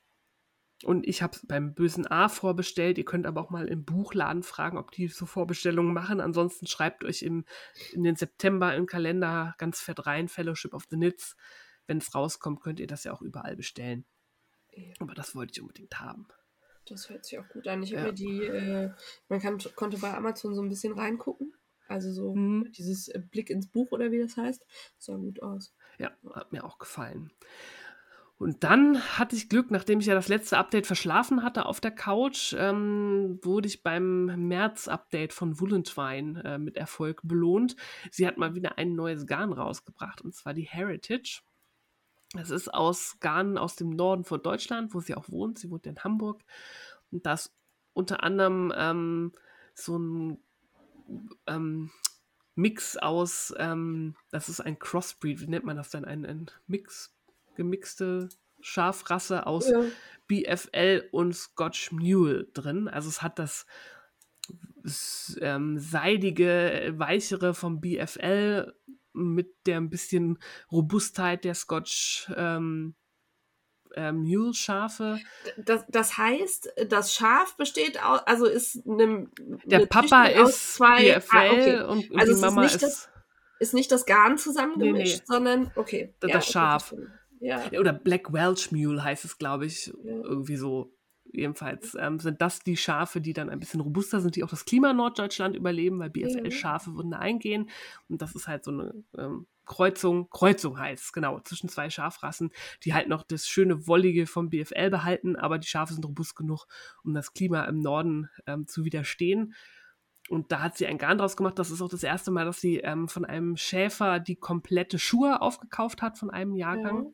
und ich habe es beim Bösen A vorbestellt. Ihr könnt aber auch mal im Buchladen fragen, ob die so Vorbestellungen machen. Ansonsten schreibt euch im, in den September im Kalender ganz fett rein, Fellowship of the Knits. Wenn es rauskommt, könnt ihr das ja auch überall bestellen. Ja. Aber das wollte ich unbedingt haben. Das hört sich auch gut an. Ich habe Ja. mir die, äh, man kann, konnte bei Amazon so ein bisschen reingucken. Also so Mhm. dieses Blick ins Buch oder wie das heißt. Sah gut aus. Ja, hat mir auch gefallen. Und dann hatte ich Glück, nachdem ich ja das letzte Update verschlafen hatte auf der Couch, ähm, wurde ich beim März-Update von Woolentwine äh, mit Erfolg belohnt. Sie hat mal wieder ein neues Garn rausgebracht, und zwar die Heritage. Es ist aus Garn aus dem Norden von Deutschland, wo sie auch wohnt. Sie wohnt in Hamburg. Und da ist unter anderem ähm, so ein ähm, Mix aus, ähm, das ist ein Crossbreed, wie nennt man das denn? Ein, ein Mix, gemixte Schafrasse aus Ja. BFL und Scotch Mule drin. Also es hat das ähm, seidige, weichere vom BFL mit der ein bisschen Robustheit der Scotch ähm, äh, Mule Schafe. Das, das heißt, das Schaf besteht aus, also ist eine, Der eine Papa ist zwei, BFL ah, okay. und, und Also die es ist Mama nicht ist, das- ist nicht das Garn zusammengemischt, Nee, nee. sondern okay. Das okay, Schaf. verstanden. Ja. oder Black Welsh Mule heißt es, glaube ich, Ja. irgendwie so. Jedenfalls ähm, sind das die Schafe, die dann ein bisschen robuster sind, die auch das Klima in Norddeutschland überleben, weil BFL-Schafe würden da eingehen. Und das ist halt so eine ähm, Kreuzung, Kreuzung heißt es, genau, zwischen zwei Schafrassen, die halt noch das schöne Wollige vom BFL behalten, aber die Schafe sind robust genug, um das Klima im Norden ähm, zu widerstehen. Und da hat sie ein Garn draus gemacht. Das ist auch das erste Mal, dass sie ähm, von einem Schäfer die komplette Schuhe aufgekauft hat von einem Jahrgang.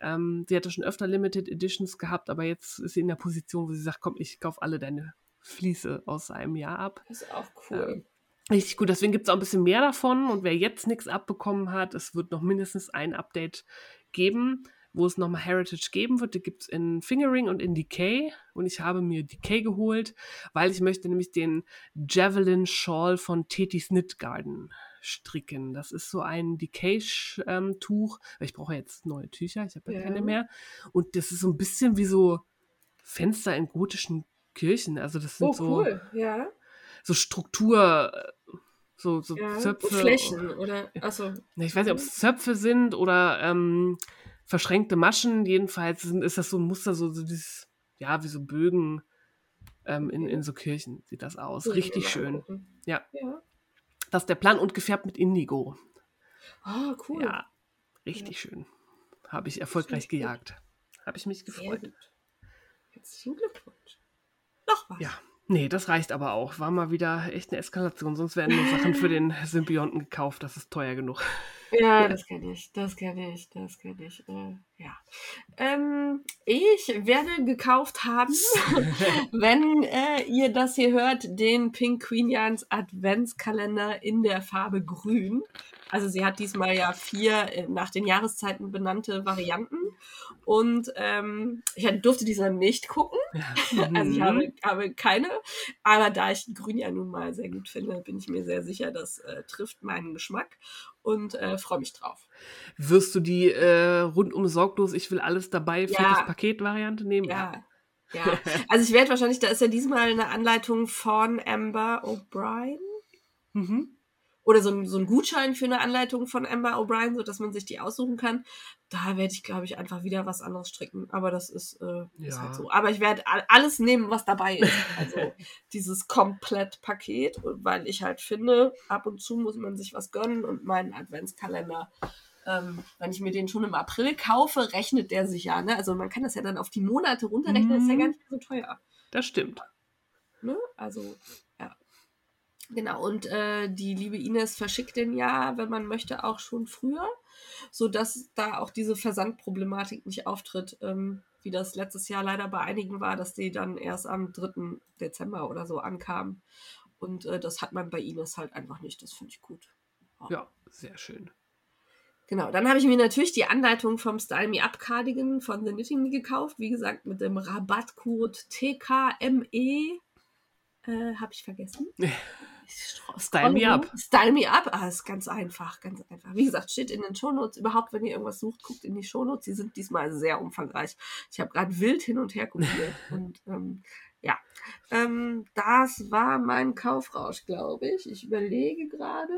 Ähm, sie hatte schon öfter Limited Editions gehabt, aber jetzt ist sie in der Position, wo sie sagt, komm, ich kaufe alle deine Fliese aus einem Jahr ab. Das ist auch cool. Richtig gut, deswegen gibt es auch ein bisschen mehr davon. Und wer jetzt nichts abbekommen hat, es wird noch mindestens ein Update geben, wo es nochmal Heritage geben wird. Die gibt es in Fingering und in Decay. Und ich habe mir Decay geholt, weil ich möchte nämlich den Javelin Shawl von Teti's Knit Garden stricken. Das ist so ein Decay-Tuch. ich brauche jetzt neue Tücher, ich habe ja, Ja. keine mehr. Und das ist so ein bisschen wie so Fenster in gotischen Kirchen. Also das sind Oh, so cool. Ja. so Struktur, so, so ja. Zöpfe. Flächen oder achso. Ich weiß nicht, ob es Zöpfe sind oder ähm, verschränkte Maschen. Jedenfalls sind, ist das so ein Muster, so, so dieses, ja, wie so Bögen ähm, in, in so Kirchen sieht das aus. Richtig schön. Ja. Ja. Das ist der Plan und gefärbt mit Indigo. Oh, cool. Ja, richtig schön. Habe ich erfolgreich gejagt. Habe ich mich gefreut. Herzlichen Glückwunsch. Noch was. Ja. Nee, das reicht aber auch. War mal wieder echt eine Eskalation. Sonst werden nur Sachen für den Symbionten gekauft. Das ist teuer genug. Ja, das kenne ich, das kenne ich, das kenne ich. Äh, ja. Ähm, ich werde gekauft haben, wenn äh, ihr das hier hört, den Pink Queen Jans Adventskalender in der Farbe Grün. Also sie hat diesmal ja vier äh, nach den Jahreszeiten benannte Varianten. Und ähm, ich durfte diesmal nicht gucken. Ja. Also ich Mhm. habe, habe keine. Aber da ich Grün ja nun mal sehr gut finde, bin ich mir sehr sicher, das äh, trifft meinen Geschmack und äh, freue mich drauf. Wirst du die äh, rundum sorglos, ich will alles dabei für Ja. das Paket-Variante nehmen? Ja. Ja. Also ich werde wahrscheinlich, da ist ja diesmal eine Anleitung von Amber O'Brien. Mhm. Oder so ein, so ein Gutschein für eine Anleitung von Amber O'Brien, so dass man sich die aussuchen kann. Da werde ich, glaube ich, einfach wieder was anderes stricken. Aber das ist, äh, ist Ja. halt so. Aber ich werde all- alles nehmen, was dabei ist. Also dieses Komplettpaket, weil ich halt finde, ab und zu muss man sich was gönnen und meinen Adventskalender. Ähm, wenn ich mir den schon im April kaufe, rechnet der sich ja. Ne? Also man kann das ja dann auf die Monate runterrechnen, ist ja Mhm. gar nicht mehr so teuer. Das stimmt. Ne? Also, ja. Genau, und äh, die liebe Ines verschickt den ja, wenn man möchte, auch schon früher, sodass da auch diese Versandproblematik nicht auftritt, ähm, wie das letztes Jahr leider bei einigen war, dass die dann erst am 3. Dezember oder so ankamen. Und äh, das hat man bei Ines halt einfach nicht. Das finde ich gut. Ja, sehr schön. Genau, dann habe ich mir natürlich die Anleitung vom Style Me Up Cardigan von The Knitting Me gekauft. Wie gesagt, mit dem Rabattcode TKME. Äh, habe ich vergessen. Style Me Up. Style Me Up. Ah, ist ganz einfach, ganz einfach. Wie gesagt, steht in den Shownotes. Überhaupt, wenn ihr irgendwas sucht, guckt in die Shownotes. Die sind diesmal sehr umfangreich. Ich habe gerade wild hin und her kopiert. und ähm, ja, ähm, das war mein Kaufrausch, glaube ich. Ich überlege gerade.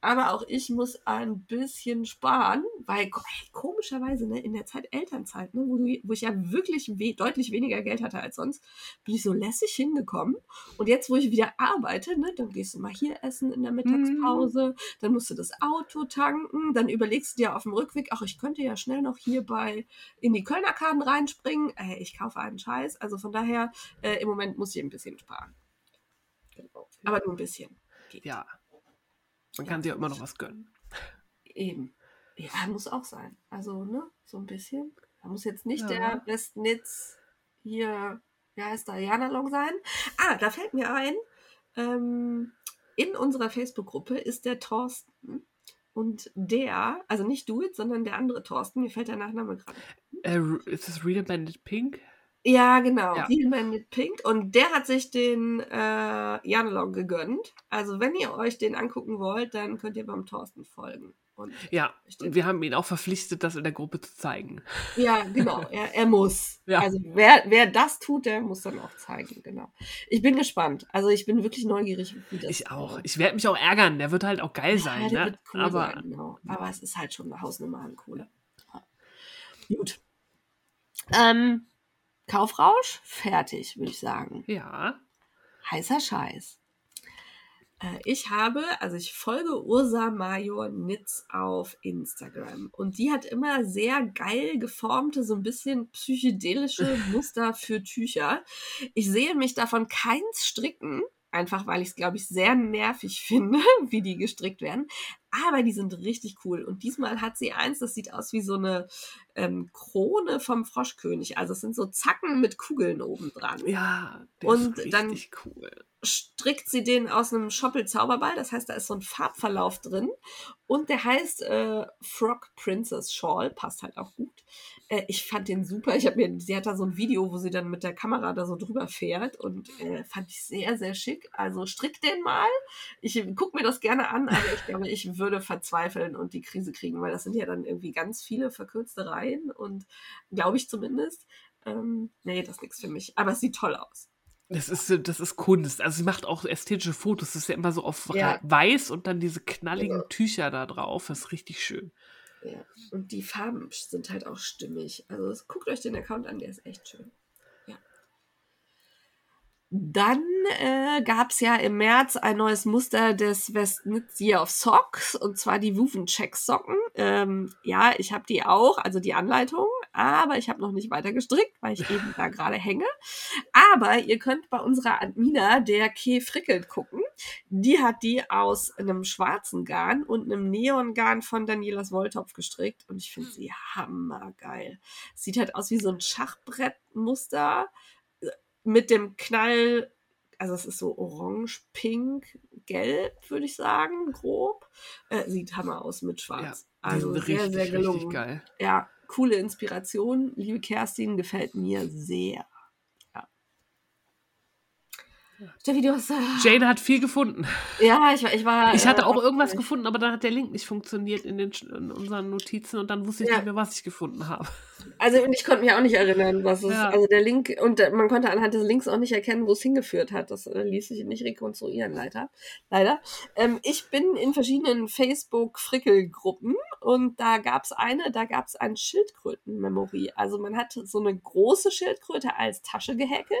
Aber auch ich muss ein bisschen sparen, weil komischerweise ne, in der Zeit Elternzeit, ne, wo, wo ich ja wirklich we deutlich weniger Geld hatte als sonst, bin ich so lässig hingekommen. Und jetzt, wo ich wieder arbeite, ne, dann gehst du mal hier essen in der Mittagspause, dann musst du das Auto tanken, dann überlegst du dir auf dem Rückweg, ach, ich könnte ja schnell noch hier bei in die Kölner Karten reinspringen. Ey, ich kaufe einen Scheiß. Also von daher, äh, im Moment muss ich ein bisschen sparen. Genau. Aber nur ein bisschen. Geht. Ja. Man kann sich auch immer noch was gönnen. Eben. Ja, muss auch sein. Also, ne, so ein bisschen. Da muss jetzt nicht Ja. der Westnitz hier, wie heißt der, Janalong sein. Ah, da fällt mir ein, ähm, in unserer Facebook-Gruppe ist der Thorsten. Und der, also nicht du jetzt, sondern der andere Thorsten, mir fällt der Nachname gerade. Äh, ist das Real Bandit Pink? Ja, genau. Ja. Dealman mit Pink. Und der hat sich den äh, Janalong gegönnt. Also, wenn ihr euch den angucken wollt, dann könnt ihr beim Thorsten folgen. Und Ja, und wir haben ihn auch verpflichtet, das in der Gruppe zu zeigen. Ja, genau. Er, er muss. Ja. Also wer, wer das tut, der muss dann auch zeigen, genau. Ich bin gespannt. Also ich bin wirklich neugierig, wie das Ich auch. Ich werde mich auch ärgern. Der wird halt auch geil ja, sein. der Ne? wird cool Aber sein, genau. Aber es ist halt schon eine Hausnummer an Kohle. Gut. Ähm, Kaufrausch, fertig, würde ich sagen. ja, Heißer Scheiß. Äh, Ich habe, also ich folge Ursa Major Nitz auf Instagram und die hat immer sehr geil geformte, so ein bisschen psychedelische Muster für Tücher. Ich sehe mich davon keins stricken, einfach weil ich es, glaube ich, sehr nervig finde, wie die gestrickt werden. Aber die sind richtig cool. Und diesmal hat sie eins, das sieht aus wie so eine ähm, Krone vom Froschkönig. Also es sind so Zacken mit Kugeln oben dran ja, Und ist dann- richtig cool. Strickt sie den aus einem Schoppel-Zauberball. Das heißt, da ist so ein Farbverlauf drin. Und der heißt äh, Frog Princess Shawl. Passt halt auch gut. Äh, ich fand den super. Ich habe mir, sie hat da so ein Video, wo sie dann mit der Kamera da so drüber fährt. Und äh, fand ich sehr, sehr schick. Also strick den mal. Ich gucke mir das gerne an, aber ich glaube, ich würde verzweifeln und die Krise kriegen, weil das sind ja dann irgendwie ganz viele verkürzte Reihen. Und glaube ich zumindest. Ähm, nee, das ist nichts für mich. Aber es sieht toll aus. Das ist, äh, das ist Kunst. Also sie macht auch ästhetische Fotos. Das ist ja immer so auf Ja. weiß und dann diese knalligen Genau. Tücher da drauf. Das ist richtig schön. Ja. Und die Farben sind halt auch stimmig. Also guckt euch den Account an, der ist echt schön. Ja. Dann äh, gab es ja im März ein neues Muster des Westnitz Year of Socks und zwar die Woven Check Socken. Ähm, ja, ich habe die auch, also die Anleitung, aber ich habe noch nicht weiter gestrickt, weil ich eben da gerade hänge. Aber ihr könnt bei unserer Admina, der Keh Frickelt, gucken. Die hat die aus einem schwarzen Garn und einem Neongarn von Danielas Wolltopf gestrickt und ich finde sie hammergeil. Sieht halt aus wie so ein Schachbrettmuster äh, mit dem Knall, also es ist so orange, pink, gelb, würde ich sagen, grob. Äh, sieht hammer aus mit Ja, schwarz. die also sehr, richtig, sehr gelungen. richtig geil. Ja, coole Inspiration. Liebe Kerstin, gefällt mir sehr. Steffi, du hast. Äh, Jane hat viel gefunden. ja, ich, war- ich war. Ich hatte äh, auch irgendwas gefunden, aber dann hat der Link nicht funktioniert in, den, in unseren Notizen und dann wusste ich Ja. nicht mehr, was ich gefunden habe. Also und ich konnte mich auch nicht erinnern, was es, Ja. also der Link, und man konnte anhand des Links auch nicht erkennen, wo es hingeführt hat. Das äh, ließ sich nicht rekonstruieren, leider. leider. Ähm, ich bin in verschiedenen Facebook-Frickel-Gruppen und da gab es eine, da gab es ein Schildkröten-Memory. Also man hat so eine große Schildkröte als Tasche gehäkelt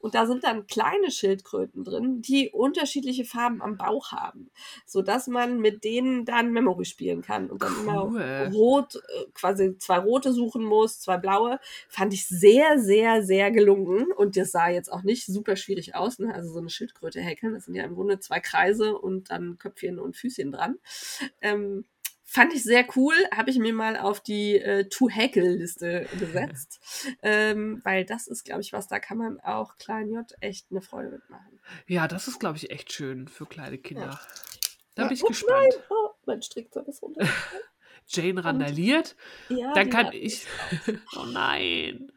und da sind dann kleine Schildkröten drin, die unterschiedliche Farben am Bauch haben, sodass man mit denen dann Memory spielen kann und dann Cool. immer rot, äh, quasi zwei rote suchen muss, zwei blaue. Fand ich sehr, sehr, sehr gelungen. Und das sah jetzt auch nicht super schwierig aus. Ne? Also so eine Schildkröte häkeln, das sind ja im Grunde zwei Kreise und dann Köpfchen und Füßchen dran. Ähm, fand ich sehr cool. Habe ich mir mal auf die äh, To-Häkel-Liste gesetzt. ähm, weil das ist, glaube ich, was, da kann man auch Klein J echt eine Freude mitmachen. Ja, das ist, glaube ich, echt schön für kleine Kinder. Da Ja, bin ich oh gespannt. Nein, oh, mein Strickzeug ist runter. Jane randaliert, Ja, dann kann ich. Oh nein.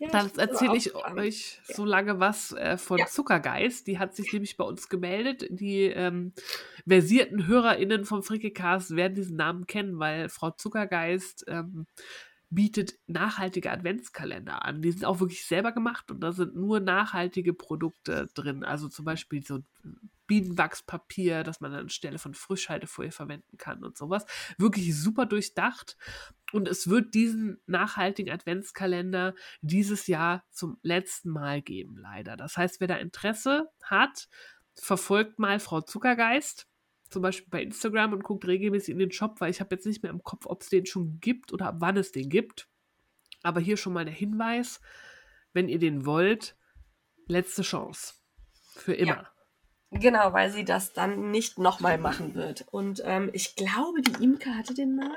Ja, Dann erzähle ich euch Ja. so lange was äh, von Ja. Zuckergeist. Die hat sich nämlich bei uns gemeldet. Die ähm, versierten HörerInnen vom Frickelcast werden diesen Namen kennen, weil Frau Zuckergeist ähm, bietet nachhaltige Adventskalender an. Die sind auch wirklich selber gemacht und da sind nur nachhaltige Produkte drin. Also zum Beispiel so Bienenwachspapier, das man anstelle von Frischhaltefolie verwenden kann und sowas. Wirklich super durchdacht. Und es wird diesen nachhaltigen Adventskalender dieses Jahr zum letzten Mal geben, leider. Das heißt, wer da Interesse hat, verfolgt mal Frau Zuckergeist, zum Beispiel bei Instagram und guckt regelmäßig in den Shop, weil ich habe jetzt nicht mehr im Kopf, ob es den schon gibt oder ab wann es den gibt. Aber hier schon mal der Hinweis, wenn ihr den wollt, letzte Chance. Für immer. Genau, weil sie das dann nicht nochmal machen wird. Und ähm, ich glaube, die Imke hatte den mal.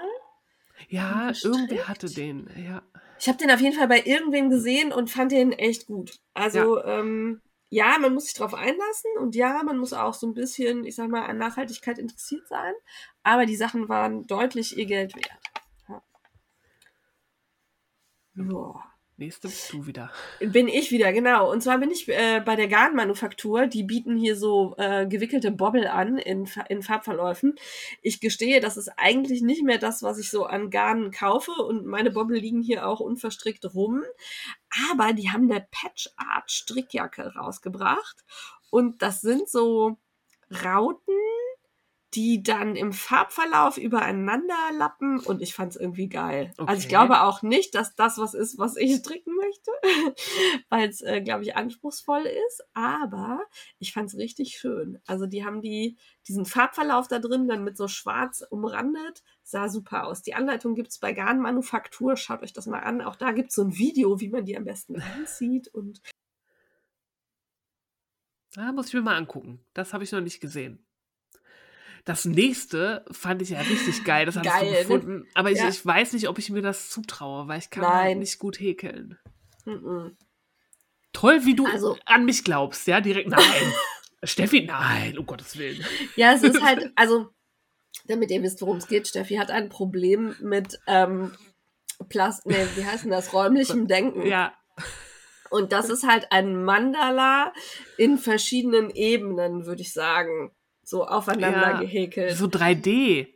Ja, irgendwer hatte den. Ja. Ich habe den auf jeden Fall bei irgendwem gesehen und fand den echt gut. Also ja. Ähm, ja, man muss sich drauf einlassen und ja, man muss auch so ein bisschen, ich sag mal, an Nachhaltigkeit interessiert sein. Aber die Sachen waren deutlich ihr Geld wert. Ja. Joa. Nächste bist du wieder. Bin ich wieder, genau. Und zwar bin ich äh, bei der Garnmanufaktur. Die bieten hier so äh, gewickelte Bobbel an in, in Farbverläufen. Ich gestehe, das ist eigentlich nicht mehr das, was ich so an Garnen kaufe. Und meine Bobbel liegen hier auch unverstrickt rum. Aber die haben eine Patch-Art-Strickjacke rausgebracht. Und das sind so Rauten, die dann im Farbverlauf übereinander lappen und ich fand es irgendwie geil. Okay. Also ich glaube auch nicht, dass das was ist, was ich stricken möchte, weil es, äh, glaube ich, anspruchsvoll ist, aber ich fand es richtig schön. Also die haben die, diesen Farbverlauf da drin dann mit so schwarz umrandet, sah super aus. Die Anleitung gibt's bei Garnmanufaktur, schaut euch das mal an. Auch da gibt's so ein Video, wie man die am besten anzieht und da muss ich mir mal angucken. Das habe ich noch nicht gesehen. Das nächste fand ich ja richtig geil, das habe ich so gefunden. Ne? Aber ich, ja. ich, weiß nicht, ob ich mir das zutraue, weil ich kann halt nicht gut häkeln. -mm. Toll, wie du also, an mich glaubst, ja, direkt nein. Steffi, nein, um Gottes Willen. Ja, es ist halt, also, damit ihr wisst, worum es geht, Steffi hat ein Problem mit ähm, Plast, nee, wie heißt denn das, räumlichem Denken. Ja. Und das ist halt ein Mandala in verschiedenen Ebenen, würde ich sagen so aufeinander ja, gehäkelt. So 3D.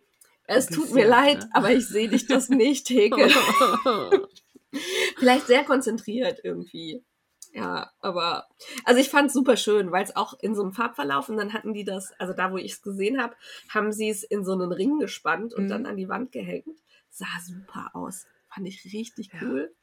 Es tut mir leid, ne? aber ich sehe dich das nicht häkeln. Vielleicht sehr konzentriert irgendwie. Ja, aber also ich fand es super schön, weil es auch in so einem Farbverlauf und dann hatten die das, also da, wo ich es gesehen habe, haben sie es in so einen Ring gespannt und mhm. dann an die Wand gehängt. Sah super aus. Fand ich richtig cool.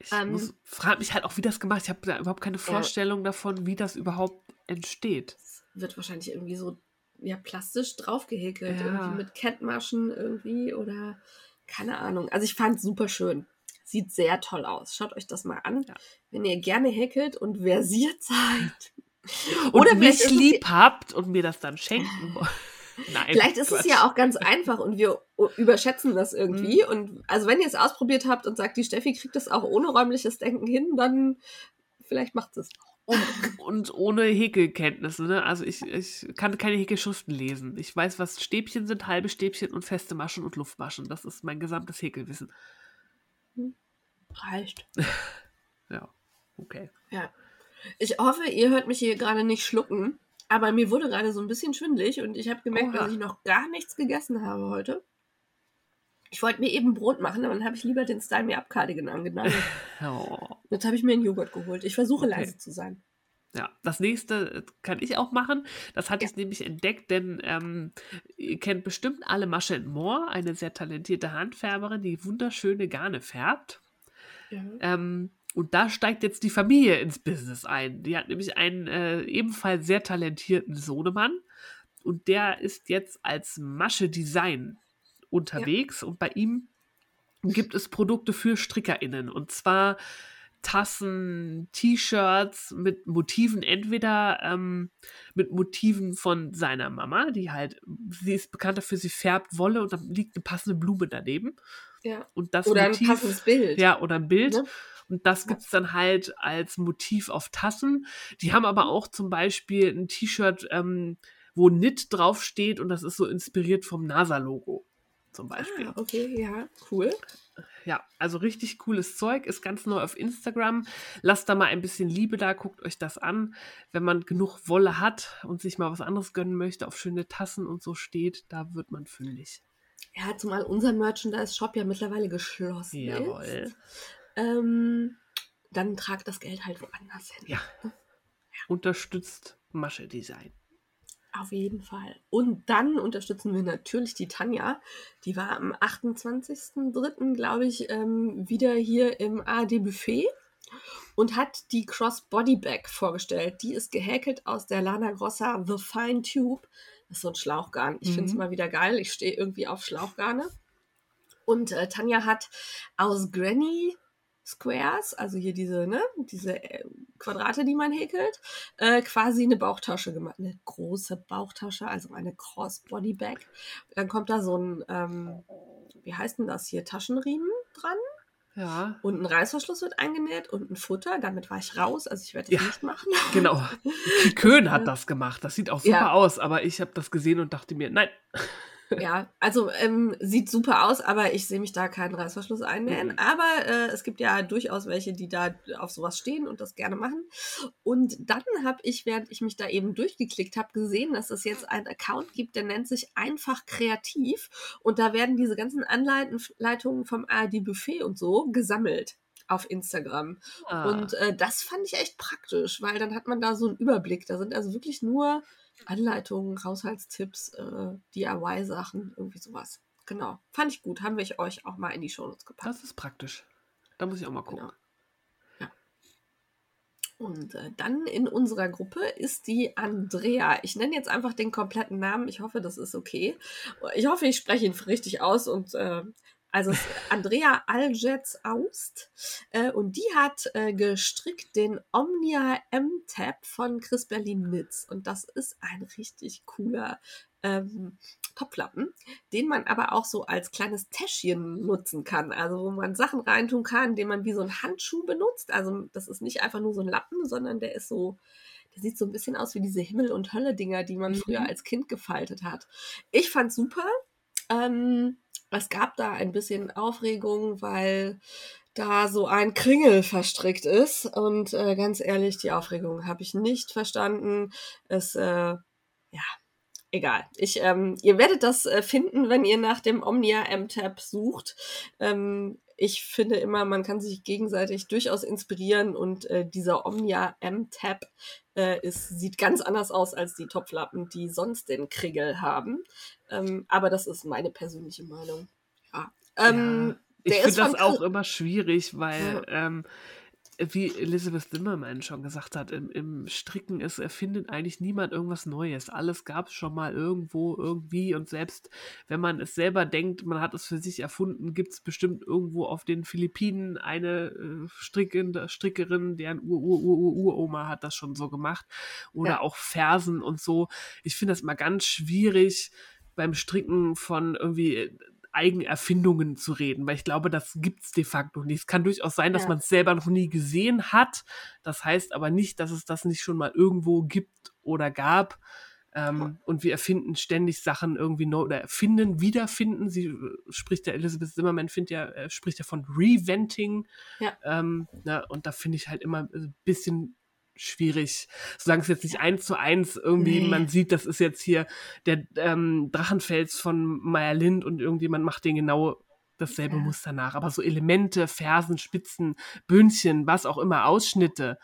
Ich ähm, frage mich halt auch, wie das gemacht. Ich habe da überhaupt keine Vorstellung ja. davon, wie das überhaupt entsteht. Wird wahrscheinlich irgendwie so ja, plastisch draufgehäkelt. Ja. Irgendwie mit Kettmaschen irgendwie oder keine Ahnung. Also ich fand es super schön. Sieht sehr toll aus. Schaut euch das mal an. Ja. Wenn ihr gerne häkelt und versiert seid. Und oder mich lieb habt und mir das dann schenken wollt. Nein, Vielleicht ist Quatsch. es ja auch ganz einfach und wir überschätzen das irgendwie. Mhm. Und also wenn ihr es ausprobiert habt und sagt, die Steffi kriegt das auch ohne räumliches Denken hin, dann vielleicht macht es auch. Und, und, ohne Häkelkenntnisse, ne? Also ich, ich kann keine Häkelschriften lesen. Ich weiß, was Stäbchen sind, halbe Stäbchen und feste Maschen und Luftmaschen. Das ist mein gesamtes Häkelwissen. Reicht. ja, okay. Ja. Ich hoffe, ihr hört mich hier gerade nicht schlucken, aber mir wurde gerade so ein bisschen schwindlig und ich habe gemerkt, Oha. dass ich noch gar nichts gegessen habe heute. Ich wollte mir eben Brot machen, aber dann habe ich lieber den Style Me Up Cardigan angenagelt. Oh. Jetzt habe ich mir einen Joghurt geholt. Ich versuche Okay. leise zu sein. Ja, das nächste kann ich auch machen. Das hatte Ja. ich nämlich entdeckt, denn ähm, ihr kennt bestimmt alle Masche Moore, eine sehr talentierte Handfärberin, die wunderschöne Garne färbt. Ja. Ähm, und da steigt jetzt die Familie ins Business ein. Die hat nämlich einen äh, ebenfalls sehr talentierten Sohnemann und der ist jetzt als Masche Design unterwegs und bei ihm gibt es Produkte für StrickerInnen und zwar Tassen, T-Shirts mit Motiven, entweder ähm, mit Motiven von seiner Mama, die halt, sie ist bekannt dafür, sie färbt Wolle und dann liegt eine passende Blume daneben. ja. Und das Oder ein Motiv, passendes Bild. ja, oder ein Bild. Ne? Und das Ja. gibt es dann halt als Motiv auf Tassen. Die haben aber auch zum Beispiel ein T-Shirt, ähm, wo Knit draufsteht und das ist so inspiriert vom NASA-Logo. Zum Beispiel. Ah, okay, ja, cool. Ja, also richtig cooles Zeug, ist ganz neu auf Instagram. Lasst da mal ein bisschen Liebe da, guckt euch das an. Wenn man genug Wolle hat und sich mal was anderes gönnen möchte, auf schöne Tassen und so steht, da wird man fündig. Ja, zumal unser Merchandise-Shop ja mittlerweile geschlossen Jawohl. ist. Ähm, dann tragt das Geld halt woanders hin. Ja. Unterstützt Masche Design. Auf jeden Fall. Und dann unterstützen wir natürlich die Tanja. Die war am 28.03., glaube ich, ähm, wieder hier im ARD Buffet und hat die Crossbody Bag vorgestellt. Die ist gehäkelt aus der Lana Grossa The Fine Tube. Das ist so ein Schlauchgarn. Ich finde es Mhm. mal wieder geil. Ich stehe irgendwie auf Schlauchgarne. Und äh, Tanja hat aus Granny Squares, also hier diese, ne, diese äh, Quadrate, die man häkelt, äh, quasi eine Bauchtasche gemacht. Eine große Bauchtasche, also eine Crossbody Bag. Dann kommt da so ein, ähm, wie heißt denn das hier, Taschenriemen dran Ja, und ein Reißverschluss wird eingenäht und ein Futter. Damit war ich raus, also ich werde das Ja. nicht machen. genau. Kikön hat das gemacht. Das sieht auch super Ja. aus, aber ich habe das gesehen und dachte mir, nein. Ja, also ähm, sieht super aus, aber ich sehe mich da keinen Reißverschluss einnähen. Mhm. Aber äh, es gibt ja durchaus welche, die da auf sowas stehen und das gerne machen. Und dann habe ich, während ich mich da eben durchgeklickt habe, gesehen, dass es jetzt einen Account gibt, der nennt sich einfach kreativ. Und da werden diese ganzen Anleitungen vom ARD Buffet und so gesammelt auf Instagram. Ah, Und äh, das fand ich echt praktisch, weil dann hat man da so einen Überblick. Da sind also wirklich nur Anleitungen, Haushaltstipps, äh, DIY-Sachen, irgendwie sowas. Genau. Fand ich gut. Haben wir euch auch mal in die Shownotes gepackt. das ist praktisch. Da muss ich auch mal gucken. Genau. Und äh, dann in unserer Gruppe ist die Andrea. Ich nenne jetzt einfach den kompletten Namen. Ich hoffe, das ist okay. Ich hoffe, ich spreche ihn richtig aus. Und äh, also ist Andrea Algetz Aust. Äh, und die hat äh, gestrickt den Omnia M-Tab von Chris Berlin Knits. Und das ist ein richtig cooler ähm, Topflappen, den man aber auch so als kleines Täschchen nutzen kann. Also wo man Sachen reintun kann, den man wie so ein Handschuh benutzt. Also das ist nicht einfach nur so ein Lappen, sondern der ist so, der sieht so ein bisschen aus wie diese Himmel- und Hölle-Dinger, die man Mhm. früher als Kind gefaltet hat. Ich fand's super. Ähm, es gab da ein bisschen Aufregung, weil da so ein Kringel verstrickt ist. Und äh, ganz ehrlich, die Aufregung habe ich nicht verstanden. Es, äh, ja, egal. Ich, ähm, ihr werdet das äh, finden, wenn ihr nach dem Omnia M-Tab sucht. Ähm, ich finde immer, man kann sich gegenseitig durchaus inspirieren und äh, dieser Omnia M-Tab äh, ist, sieht ganz anders aus als die Topflappen, die sonst den Kriegel haben. Ähm, aber das ist meine persönliche Meinung. Ja. Ähm, Ich der finde das auch immer schwierig, weil, ähm, wie Elizabeth Zimmerman schon gesagt hat, im, im Stricken ist, erfindet eigentlich niemand irgendwas Neues. Alles gab es schon mal irgendwo, irgendwie. Und selbst wenn man es selber denkt, man hat es für sich erfunden, gibt es bestimmt irgendwo auf den Philippinen eine äh, Strickende, Strickerin, deren Ur-Ur-Ur-Uroma hat das schon so gemacht. Oder Ja. auch Fersen und so. Ich finde das immer ganz schwierig beim Stricken von irgendwie Eigenerfindungen zu reden, weil ich glaube, das gibt's de facto nicht. Es kann durchaus sein, dass Ja. man es selber noch nie gesehen hat. Das heißt aber nicht, dass es das nicht schon mal irgendwo gibt oder gab. Ähm, und wir erfinden ständig Sachen irgendwie neu oder erfinden, wiederfinden. Sie äh, spricht ja, Elizabeth Zimmerman findet ja, äh, spricht ja von Reventing. Ja. Ähm, na, und da finde ich halt immer ein bisschen schwierig, solange es jetzt nicht eins zu eins irgendwie, Nee. man sieht, das ist jetzt hier der ähm, Drachenfels von Meyer Lind und irgendjemand macht den genau dasselbe Ja. Muster nach. Aber so Elemente, Fersen, Spitzen, Bündchen, was auch immer, Ausschnitte,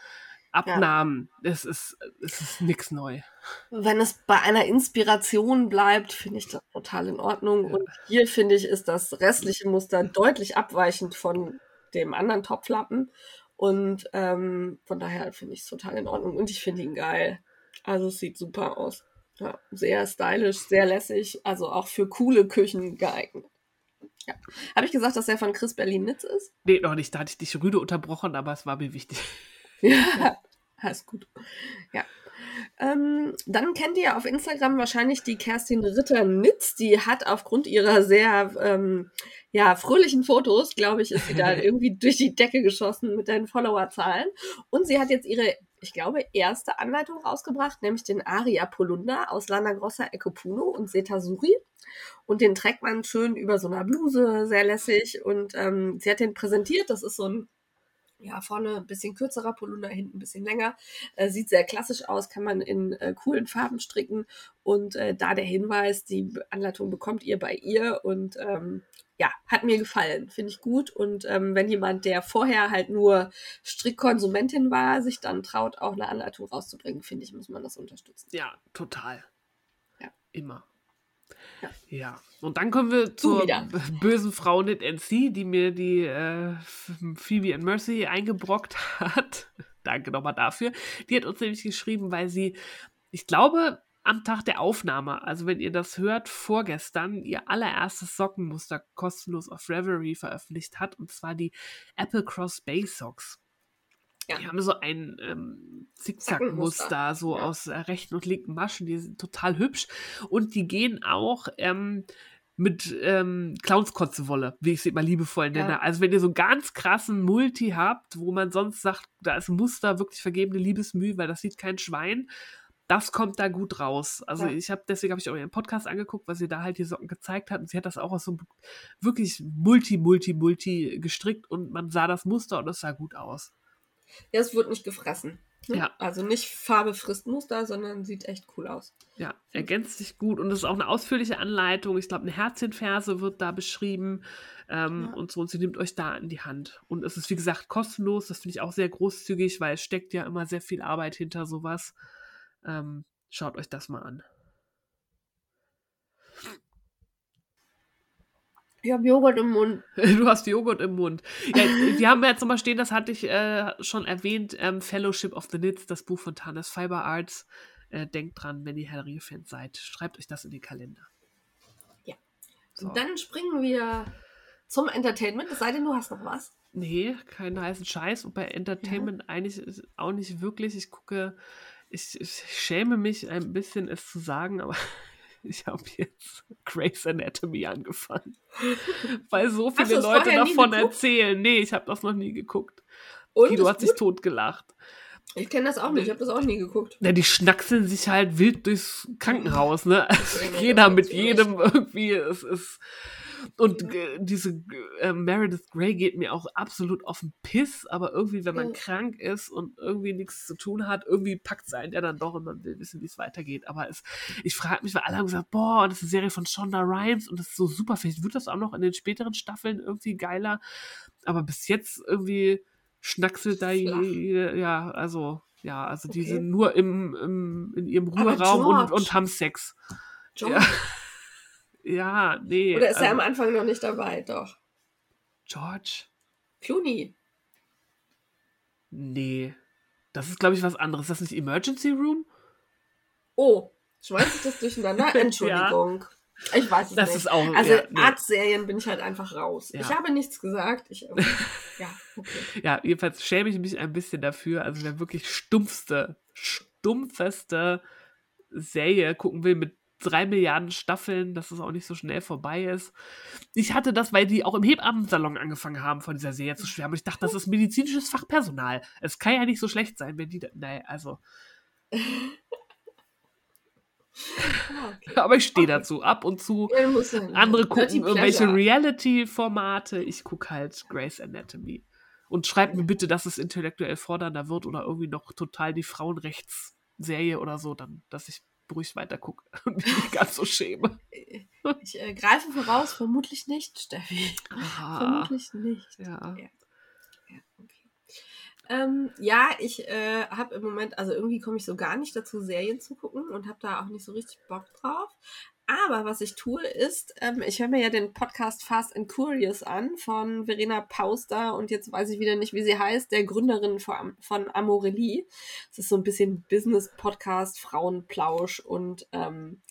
Abnahmen, es ist, es ist nix neu. Wenn es bei einer Inspiration bleibt, finde ich das total in Ordnung. Und hier finde ich, ist das restliche Muster deutlich abweichend von dem anderen Topflappen. Und ähm, von daher finde ich es total in Ordnung. Und ich finde ihn geil. Also es sieht super aus. Ja, sehr stylisch, sehr lässig. Also auch für coole Küchen geeignet. Ja. Habe ich gesagt, dass er von Chris Berlin-Nitz ist? Nee, noch nicht, da hatte ich dich rüde unterbrochen, aber es war mir wichtig. Ja, ist gut. Ja. Ähm, dann kennt ihr auf Instagram wahrscheinlich die Kerstin Ritter-Nitz. Die hat aufgrund ihrer sehr ähm, ja, fröhlichen Fotos, glaube ich, ist sie da irgendwie durch die Decke geschossen mit den Followerzahlen. Und sie hat jetzt ihre, ich glaube, erste Anleitung rausgebracht, nämlich den Aria Polunder aus Lana Grossa Ecopuno und Setasuri. Und den trägt man schön über so einer Bluse, sehr lässig. Und ähm, sie hat den präsentiert. Das ist so ein ja, vorne ein bisschen kürzerer Polunder, hinten ein bisschen länger. Äh, sieht sehr klassisch aus, kann man in äh, coolen Farben stricken. Und äh, da der Hinweis, die Anleitung bekommt ihr bei ihr und ähm, ja, hat mir gefallen, finde ich gut. Und ähm, wenn jemand, der vorher halt nur Strickkonsumentin war, sich dann traut, auch eine Anleitung rauszubringen, finde ich, muss man das unterstützen. Ja, total. Ja. Immer. Ja. Und dann kommen wir zur wieder. bösen Frau Knit NC, die mir die äh, Phoebe and Mercy eingebrockt hat. Danke nochmal dafür. Die hat uns nämlich geschrieben, weil sie, ich glaube, am Tag der Aufnahme, also wenn ihr das hört, vorgestern ihr allererstes Sockenmuster kostenlos auf Reverie veröffentlicht hat, und zwar die Apple Cross Bay Socks. Ja. Die haben so ein ähm, Zickzackmuster, so ja. aus äh, rechten und linken Maschen, die sind total hübsch. Und die gehen auch ähm, mit ähm, Clownskotzewolle, wie ich sie immer liebevoll nenne. Ja. Also wenn ihr so einen ganz krassen Multi habt, wo man sonst sagt, da ist ein Muster wirklich vergebene Liebesmühe, weil das sieht kein Schwein, das kommt da gut raus. Also Ja. ich habe, deswegen habe ich auch ihren Podcast angeguckt, weil sie da halt die Socken gezeigt hat und sie hat das auch aus so wirklich multi, multi, multi gestrickt und man sah das Muster und es sah gut aus. Ja, es wird nicht gefressen. ne? Ja. Also nicht Farbe frisst Muster, sondern sieht echt cool aus. Ja, ergänzt sich gut und es ist auch eine ausführliche Anleitung. Ich glaube, eine Herzchenferse wird da beschrieben ähm, Ja. und so. Und sie nimmt euch da an die Hand. Und es ist, wie gesagt, kostenlos. Das finde ich auch sehr großzügig, weil es steckt ja immer sehr viel Arbeit hinter sowas. Ähm, schaut euch das mal an. Ich habe Joghurt im Mund. Du hast Joghurt im Mund. Ja, wir haben jetzt nochmal stehen, das hatte ich äh, schon erwähnt, ähm, Fellowship of the Knits, das Buch von Tanis Fiber Arts. Äh, denkt dran, wenn ihr Herr Ringe-Fans seid, schreibt euch das in den Kalender. Ja. So. Dann springen wir zum Entertainment, es sei denn, du hast noch was. Nee, keinen heißen Scheiß. Und bei Entertainment eigentlich ist auch nicht wirklich. Ich gucke, ich, ich schäme mich ein bisschen, es zu sagen, aber ich habe jetzt Grey's Anatomy angefangen. Weil so viele Leute davon erzählen. Nee, ich habe das noch nie geguckt. Und Guido hat sich gut? totgelacht. Ich kenne das auch nicht, ich habe das auch nie geguckt. Ja, die schnackseln sich halt wild durchs Krankenhaus, ne? Also jeder mit jedem irgendwie. Es ist. Und äh, diese äh, Meredith Grey geht mir auch absolut auf den Piss, aber irgendwie, wenn man Ja. krank ist und irgendwie nichts zu tun hat, irgendwie packt es einen ja dann doch und man will wissen, wie es weitergeht. Aber es, ich frage mich, weil alle haben gesagt, boah, das ist eine Serie von Shonda Rhimes und das ist so super. Vielleicht wird das auch noch in den späteren Staffeln irgendwie geiler. Aber bis jetzt irgendwie schnackselt da je, ja, also, ja, also die Okay. sind nur im, im, in ihrem Ruheraum und, George. und haben Sex. John? Ja. Ja, nee. Oder ist er also, am Anfang noch nicht dabei? Doch. George? Clooney. Nee. Das ist, glaube ich, was anderes. Ist das nicht Emergency Room? Oh, schmeiß ich das durcheinander? Entschuldigung. Ich weiß es Das nicht. ist auch. also ja, nee. Arztserien bin ich halt einfach raus. Ja. Ich habe nichts gesagt. Ich, ähm, ja, okay. ja, jedenfalls schäme ich mich ein bisschen dafür. Also, wer wirklich stumpfste, stumpfeste Serie gucken will mit drei Milliarden Staffeln, dass es auch nicht so schnell vorbei ist. Ich hatte das, weil die auch im Hebammensalon angefangen haben, von dieser Serie zu schwärmen. Ich dachte, das ist medizinisches Fachpersonal. Es kann ja nicht so schlecht sein, wenn die da. Nein, also. Okay. Aber ich stehe Okay. dazu. Ab und zu. Ja, ja- Andere gucken irgendwelche. Reality-Formate. Ich gucke halt Grey's Anatomy. Und schreibt mir bitte, dass es intellektuell fordernder wird oder irgendwie noch total die Frauenrechtsserie oder so, dann, dass ich ruhig weiter gucke und mich nicht ganz so schäme. Ich äh, greife voraus, vermutlich nicht, Steffi. Ah, Vermutlich nicht. ja. Ja. Ja, okay. Ähm, ja, ich äh, habe im Moment, also irgendwie komme ich so gar nicht dazu, Serien zu gucken und habe da auch nicht so richtig Bock drauf. Aber was ich tue, ist, ähm, ich höre mir ja den Podcast Fast and Curious an von Verena Pauster und jetzt weiß ich wieder nicht, wie sie heißt, der Gründerin von, von Amorelie. Es ist so ein bisschen Business-Podcast, Frauenplausch und ähm,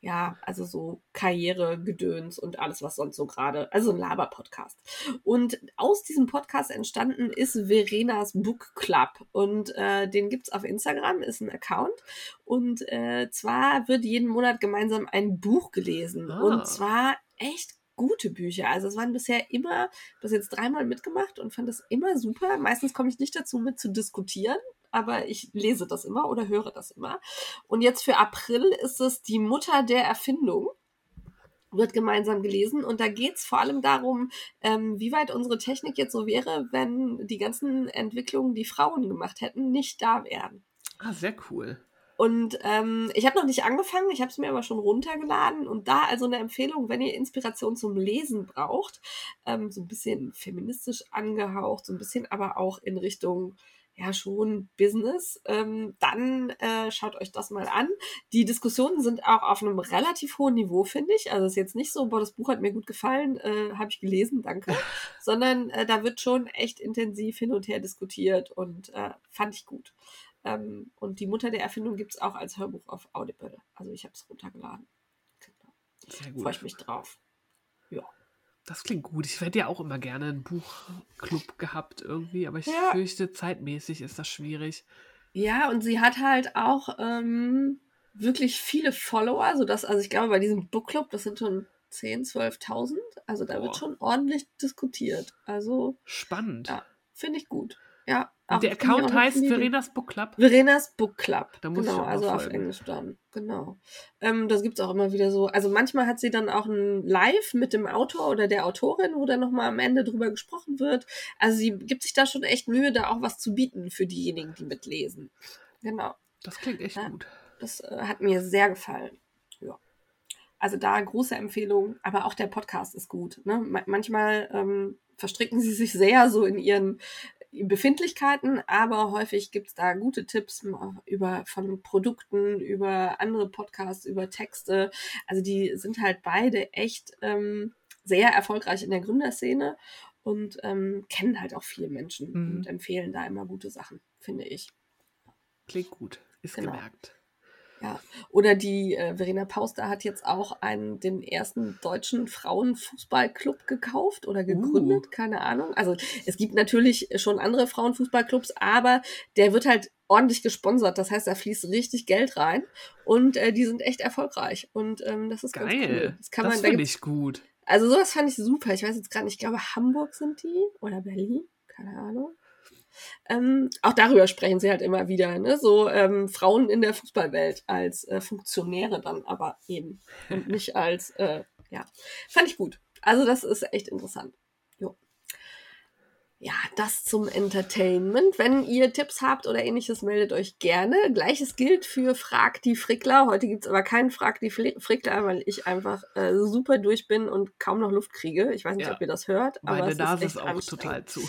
ja, also so Karrieregedöns und alles, was sonst so gerade, also ein Laber-Podcast. Und aus diesem Podcast entstanden ist Verenas Book Club und äh, den gibt's auf Instagram, ist ein Account. Und äh, zwar wird jeden Monat gemeinsam ein Buch gelesen. Ah. Und zwar echt gute Bücher. Also es waren bisher immer, das jetzt dreimal mitgemacht und fand das immer super. Meistens komme ich nicht dazu mit zu diskutieren, aber ich lese das immer oder höre das immer. Und jetzt für April ist es die Mutter der Erfindung. Wird gemeinsam gelesen und da geht's vor allem darum, ähm, wie weit unsere Technik jetzt so wäre, wenn die ganzen Entwicklungen, die Frauen gemacht hätten, nicht da wären. Ah, sehr cool. Und ähm, ich habe noch nicht angefangen, ich habe es mir aber schon runtergeladen. Und da also eine Empfehlung, wenn ihr Inspiration zum Lesen braucht, ähm, so ein bisschen feministisch angehaucht, so ein bisschen aber auch in Richtung ja schon Business, ähm, dann äh, schaut euch das mal an. Die Diskussionen sind auch auf einem relativ hohen Niveau, finde ich. Also es ist jetzt nicht so, boah, das Buch hat mir gut gefallen, äh, habe ich gelesen, danke. Sondern äh, da wird schon echt intensiv hin und her diskutiert und äh, fand ich gut. Ähm, und die Mutter der Erfindung gibt es auch als Hörbuch auf Audible. Also ich habe es runtergeladen. Genau. Freue ich mich drauf. Das klingt gut. Ich hätte ja auch immer gerne einen Buchclub gehabt irgendwie, aber ich Ja. fürchte, zeitmäßig ist das schwierig. Ja, und sie hat halt auch ähm, wirklich viele Follower, sodass, also ich glaube, bei diesem Bookclub, das sind schon 10.000, 12.000. Also da wird Boah. schon ordentlich diskutiert. Also Spannend. Ja, finde ich gut. Ja. Der ich Account heißt. Verenas Book Club. Verenas Book Club. Da muss ich genau, mal also auf folgen. Englisch dann. Genau. Ähm, das gibt's auch immer wieder so. Also manchmal hat sie dann auch ein Live mit dem Autor oder der Autorin, wo dann nochmal am Ende drüber gesprochen wird. Also sie gibt sich da schon echt Mühe, da auch was zu bieten für diejenigen, die mitlesen. Genau. Das klingt echt Ja. gut. Das äh, hat mir sehr gefallen. Ja. Also da große Empfehlung, aber auch der Podcast ist gut. Ne? Ma manchmal ähm, verstricken sie sich sehr so in ihren Befindlichkeiten, aber häufig gibt's da gute Tipps über von Produkten, über andere Podcasts, über Texte. Also die sind halt beide echt ähm, sehr erfolgreich in der Gründerszene und ähm, kennen halt auch viele Menschen Mhm. und empfehlen da immer gute Sachen, finde ich. Klingt gut. Ist Genau. gemerkt. Ja, oder die äh, Verena Pauster hat jetzt auch einen, den ersten deutschen Frauenfußballclub gekauft oder gegründet, Uh. keine Ahnung. Also es gibt natürlich schon andere Frauenfußballclubs, aber der wird halt ordentlich gesponsert. Das heißt, da fließt richtig Geld rein und äh, die sind echt erfolgreich. Und ähm, das ist ganz cool. Geil. Das kann das man, finde ich gut. also sowas fand ich super. Ich weiß jetzt gerade nicht, ich glaube Hamburg sind die oder Berlin, keine Ahnung. Ähm, auch darüber sprechen sie halt immer wieder, ne? So ähm, Frauen in der Fußballwelt als äh, Funktionäre dann aber eben und nicht als, äh, ja, fand ich gut. Also das ist echt interessant. Jo. Ja, das zum Entertainment. Wenn ihr Tipps habt oder ähnliches, meldet euch gerne. Gleiches gilt für Frag die Frickler. Heute gibt's aber keinen Frag die Frickler, weil ich einfach äh, super durch bin und kaum noch Luft kriege. Ich weiß nicht, Ja. ob ihr das hört, aber Meine es Nase ist, ist echt auch anstrengend. total zu.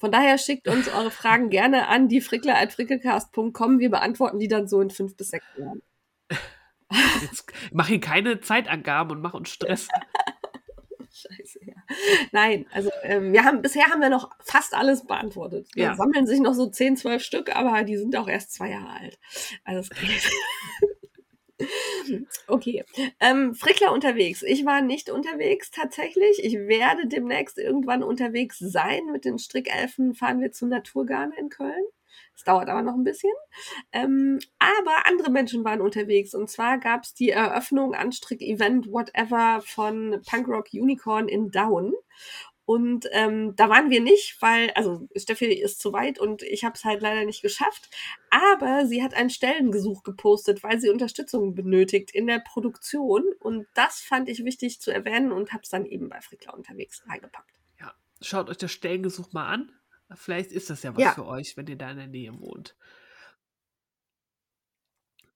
Von daher schickt uns eure Fragen gerne an die frickler.frickelcast.com. Wir beantworten die dann so in fünf bis sechs Jahren. Jetzt mach hier keine Zeitangaben und mach uns Stress. Scheiße, ja. Nein, also ähm, wir haben bisher haben wir noch fast alles beantwortet. Da Ja. sammeln sich noch so 10, 12 Stück, aber die sind auch erst zwei Jahre alt. Also es geht. Okay. Ähm, Frickler unterwegs. Ich war nicht unterwegs tatsächlich. Ich werde demnächst irgendwann unterwegs sein. Mit den Strickelfen fahren wir zu Naturgarne in Köln. Es dauert aber noch ein bisschen. Ähm, aber andere Menschen waren unterwegs. Und zwar gab es die Eröffnung, Anstrick-Event, whatever, von Punkrock Unicorn in Down. Und ähm, da waren wir nicht, weil, also Steffi ist zu weit und ich habe es halt leider nicht geschafft. Aber sie hat ein Stellengesuch gepostet, weil sie Unterstützung benötigt in der Produktion. Und das fand ich wichtig zu erwähnen und habe es dann eben bei Frickler unterwegs reingepackt. Ja, schaut euch das Stellengesuch mal an. Vielleicht ist das ja was Ja. für euch, wenn ihr da in der Nähe wohnt.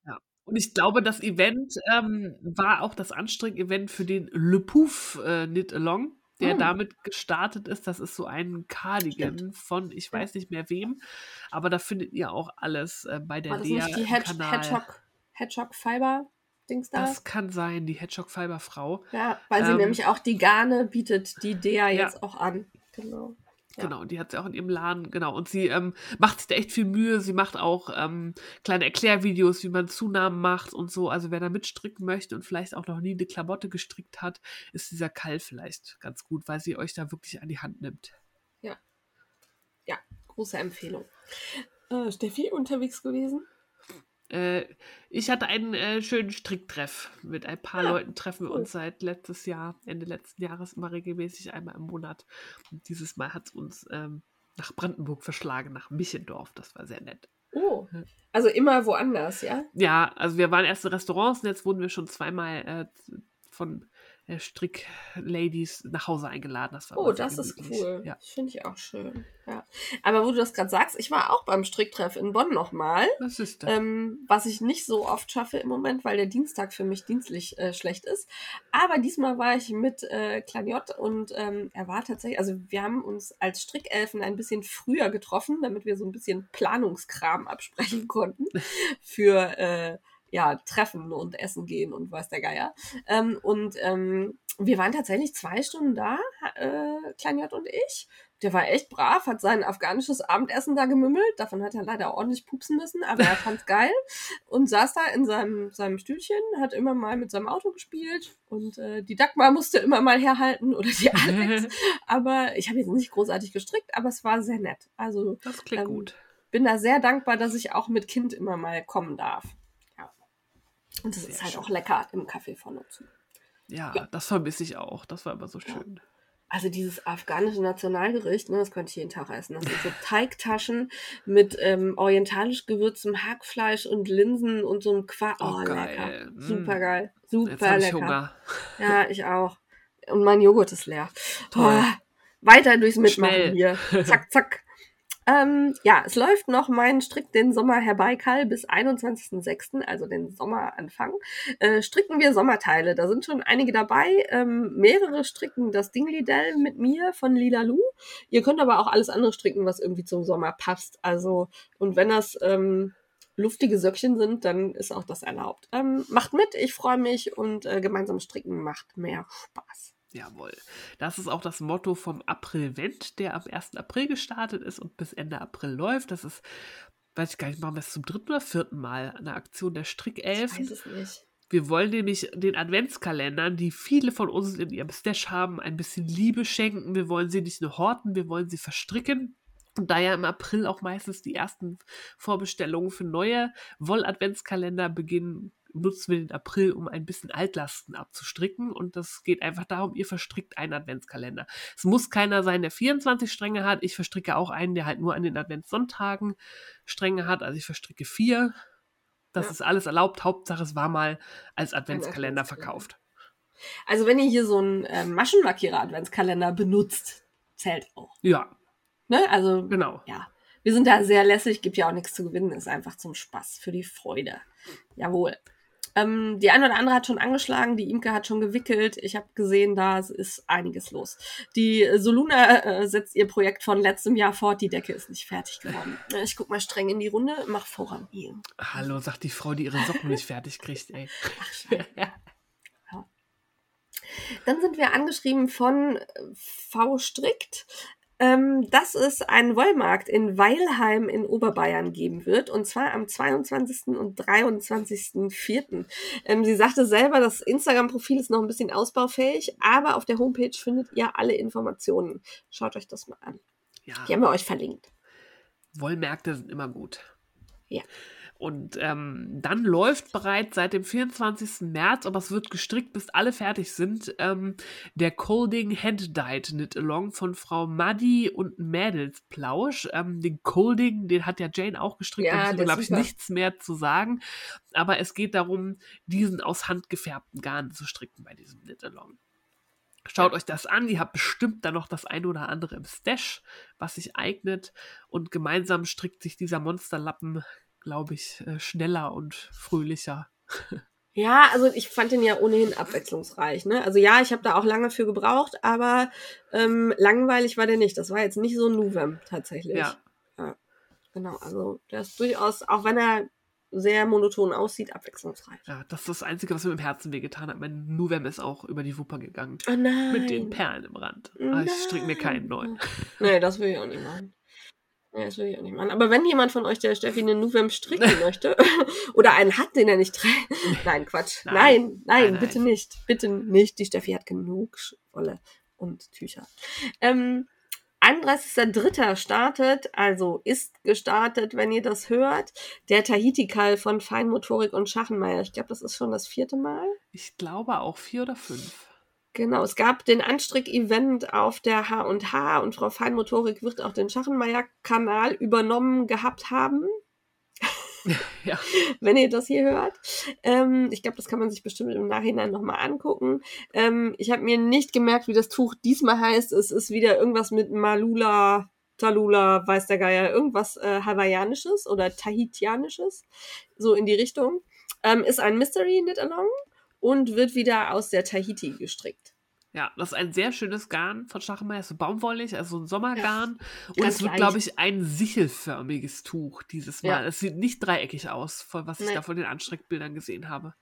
Ja. Und ich glaube, das Event ähm, war auch das Anstrick-Event für den Le Pouf äh, Knit Along, der Hm. damit gestartet ist. Das ist so ein Cardigan von, ich weiß nicht mehr wem, aber da findet ihr auch alles äh, bei der War das Lea nicht die Hedge Kanal. Hedgehog, Hedgehog Fiber Dings da? Das kann sein, die Hedgehog Fiber Frau. ja, weil sie ähm, nämlich auch die Garne bietet die Dea Ja. jetzt auch an. Genau. Ja. Genau, die hat sie auch in ihrem Laden, genau. Und sie ähm, macht sich da echt viel Mühe. Sie macht auch ähm, kleine Erklärvideos, wie man Zunahmen macht und so. Also wer da mitstricken möchte und vielleicht auch noch nie eine Klamotte gestrickt hat, ist dieser Kall vielleicht ganz gut, weil sie euch da wirklich an die Hand nimmt. Ja, große Empfehlung. Äh, Steffi, unterwegs gewesen? Äh, ich hatte einen äh, schönen Stricktreff. Mit ein paar Ah, Leuten treffen wir cool. uns seit letztes Jahr, Ende letzten Jahres immer regelmäßig einmal im Monat. Und dieses Mal hat es uns ähm, nach Brandenburg verschlagen, nach Michendorf. Das war sehr nett. Oh, Ja. also immer woanders, ja? Ja, also wir waren erst in Restaurants und jetzt wurden wir schon zweimal äh, von Strickladies nach Hause eingeladen. Das war Oh, das ist cool. Ja, Das finde ich auch schön. Ja. Aber wo du das gerade sagst, ich war auch beim Stricktreff in Bonn nochmal. das ist das. Ähm, was ich nicht so oft schaffe im Moment, weil der Dienstag für mich dienstlich äh, schlecht ist. Aber diesmal war ich mit äh, J und ähm, er war tatsächlich, also wir haben uns als Strickelfen ein bisschen früher getroffen, damit wir so ein bisschen Planungskram absprechen konnten für äh, ja, Treffen und Essen gehen und weiß der Geier. Ähm, und ähm, wir waren tatsächlich zwei Stunden da, äh, Klein J und ich. Der war echt brav, hat sein afghanisches Abendessen da gemümmelt. Davon hat er leider ordentlich pupsen müssen, aber er fand's geil und saß da in seinem, seinem Stühlchen, hat immer mal mit seinem Auto gespielt und äh, die Dagmar musste immer mal herhalten oder die Alex. aber ich habe jetzt nicht großartig gestrickt, aber es war sehr nett. Also das klingt ähm, gut. bin da sehr dankbar, dass ich auch mit Kind immer mal kommen darf. Ja. Und es Sehr ist halt schön. auch lecker im Kaffee von uns. Ja, ja. das vermisse ich auch. Das war immer so schön. Also dieses afghanische Nationalgericht, ne, das könnte ich jeden Tag essen. Das sind so Teigtaschen mit ähm, orientalisch gewürztem Hackfleisch und Linsen und so einem Quark. Oh, Oh, lecker. geil. Mm. Super geil. Jetzt Super ich lecker. Hunger. Ja, ich auch. Und mein Joghurt ist leer. Toll. Oh, weiter durchs Mitmachen Schnell. hier. Zack, zack. Ähm, ja, es läuft noch mein Strick den Sommer herbei, Karl, bis 21.06., also den Sommeranfang. Äh, stricken wir Sommerteile. Da sind schon einige dabei. Ähm, mehrere stricken das Dingley-Dell mit mir von Lila Lu. Ihr könnt aber auch alles andere stricken, was irgendwie zum Sommer passt. Also, und wenn das ähm, luftige Söckchen sind, dann ist auch das erlaubt. Ähm, macht mit, ich freue mich und äh, gemeinsam stricken macht mehr Spaß. Jawohl. Das ist auch das Motto vom April-Vent, der am 1. April gestartet ist und bis Ende April läuft. Das ist, weiß ich gar nicht, machen wir es zum dritten oder vierten Mal eine Aktion der Ich Strickelfen. weiß es nicht. Wir wollen nämlich den Adventskalendern, die viele von uns in ihrem Stash haben, ein bisschen Liebe schenken. Wir wollen sie nicht nur horten, wir wollen sie verstricken. Und da ja im April auch meistens die ersten Vorbestellungen für neue Woll-Adventskalender beginnen, nutzen wir den April, um ein bisschen Altlasten abzustricken. Und das geht einfach darum, ihr verstrickt einen Adventskalender. Es muss keiner sein, der 24 Stränge hat. Ich verstricke auch einen, der halt nur an den Adventssonntagen Stränge hat. Also ich verstricke vier. Das Ja. ist alles erlaubt. Hauptsache, es war mal als Adventskalender. Verkauft. Also wenn ihr hier so einen äh, Maschenmarkierer-Adventskalender benutzt, zählt auch. Ja, Ne? Also genau. ja, wir sind da sehr lässig, gibt ja auch nichts zu gewinnen, ist einfach zum Spaß, für die Freude. Jawohl. Ähm, die eine oder andere hat schon angeschlagen, die Imke hat schon gewickelt. Ich habe gesehen, da ist einiges los. Die äh, Soluna äh, setzt ihr Projekt von letztem Jahr fort, die Decke ist nicht fertig geworden. Äh, Ich guck mal streng in die Runde, mach voran hier. Hallo, sagt die Frau, die ihre Socken nicht fertig kriegt, ey. Ach. Dann sind wir angeschrieben von V Strickt, ähm, dass es einen Wollmarkt in Weilheim in Oberbayern geben wird, und zwar am 22. und 23.04. Ähm, sie sagte selber, das Instagram-Profil ist noch ein bisschen ausbaufähig, aber auf der Homepage findet ihr alle Informationen. Schaut euch das mal an. Ja, Die haben wir euch verlinkt. Wollmärkte sind immer gut. Ja. Und ähm, dann läuft bereits seit dem 24. März, aber es wird gestrickt, bis alle fertig sind, ähm, der Colding Hand-Dyed Knit Along von Frau Maddy und Mädelsplausch. Ähm, den Colding, den hat ja Jane auch gestrickt, Ja, da müssen wir, glaube ich, nichts mehr zu sagen. Aber es geht darum, diesen aus handgefärbten Garn zu stricken bei diesem Knit Along. Schaut euch das an, ihr habt bestimmt dann noch das eine oder andere im Stash, was sich eignet. Und gemeinsam strickt sich dieser Monsterlappen, glaube ich, äh, schneller und fröhlicher. Ja, also ich fand den ja ohnehin abwechslungsreich. Ne? Also ja, ich habe da auch lange für gebraucht, aber ähm, langweilig war der nicht. Das war jetzt nicht so ein Nuvem tatsächlich. Ja. ja. Genau, also der ist durchaus, auch wenn er sehr monoton aussieht, abwechslungsreich. Ja, das ist das Einzige, was mir im Herzen wehgetan hat. Mein Nuvem ist auch über die Wupper gegangen. Oh nein. Mit den Perlen im Rand. Aber ich stricke mir keinen neuen. Nee, das will ich auch nicht machen. Nee, das will ich auch nicht machen. Aber wenn jemand von euch der Steffi einen Nuvem stricken möchte oder einen hat, den er nicht trägt. Nein, Quatsch. Nein, Nein. nein, Nein, nein. bitte nicht. Bitte nicht. Die Steffi hat genug Wolle und Tücher. Ähm, 31.03. startet, also ist gestartet, wenn ihr das hört, der Tahiti-Kall von Feinmotorik und Schachenmeier. Ich glaube, das ist schon das vierte Mal. Ich glaube auch vier oder fünf. Genau, es gab den Anstrick-Event auf der H&H und Frau Feinmotorik wird auch den Schachenmeier-Kanal übernommen gehabt haben, Ja. wenn ihr das hier hört. Ähm, ich glaube, das kann man sich bestimmt im Nachhinein nochmal angucken. Ähm, ich habe mir nicht gemerkt, wie das Tuch diesmal heißt. Es ist wieder irgendwas mit Malula, Talula, weiß der Geier, irgendwas äh, Hawaiianisches oder Tahitianisches, so in die Richtung. Ähm, ist ein Mystery Knit Along und wird wieder aus der Tahiti gestrickt. Ja, das ist ein sehr schönes Garn von Schachenmeier, so baumwollig, also ein Sommergarn. und ganz es wird, glaube ich, ein sichelförmiges Tuch dieses Mal. Ja. Es sieht nicht dreieckig aus, von was ich Nee. da von den Anstrickbildern gesehen habe.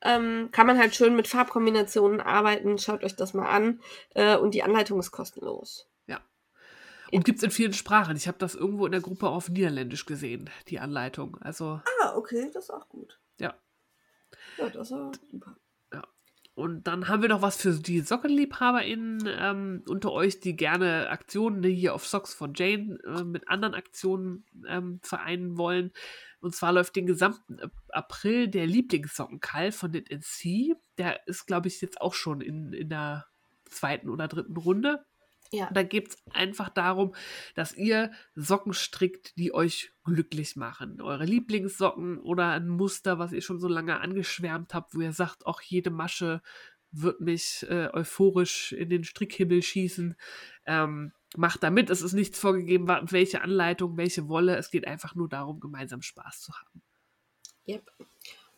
Ähm, kann man halt schön mit Farbkombinationen arbeiten. Schaut euch das mal an. Äh, und die Anleitung ist kostenlos. Und gibt es in vielen Sprachen. Ich habe das irgendwo in der Gruppe auf Niederländisch gesehen, die Anleitung. Also, Ah, okay, das ist auch gut. ja. Ja, das auch super. Und dann haben wir noch was für die SockenliebhaberInnen ähm, unter euch, die gerne Aktionen ne, hier auf Socks von Jane äh, mit anderen Aktionen ähm, vereinen wollen. Und zwar läuft den gesamten Ap- April der Lieblingssockenkall von Knit Sea. Der ist, glaube ich, jetzt auch schon in, in der zweiten oder dritten Runde. Ja. Und da geht es einfach darum, dass ihr Socken strickt, die euch glücklich machen. Eure Lieblingssocken oder ein Muster, was ihr schon so lange angeschwärmt habt, wo ihr sagt, auch jede Masche wird mich äh, euphorisch in den Strickhimmel schießen. Ähm, macht damit. Es ist nichts vorgegeben, welche Anleitung, welche Wolle. Es geht einfach nur darum, gemeinsam Spaß zu haben. Yep.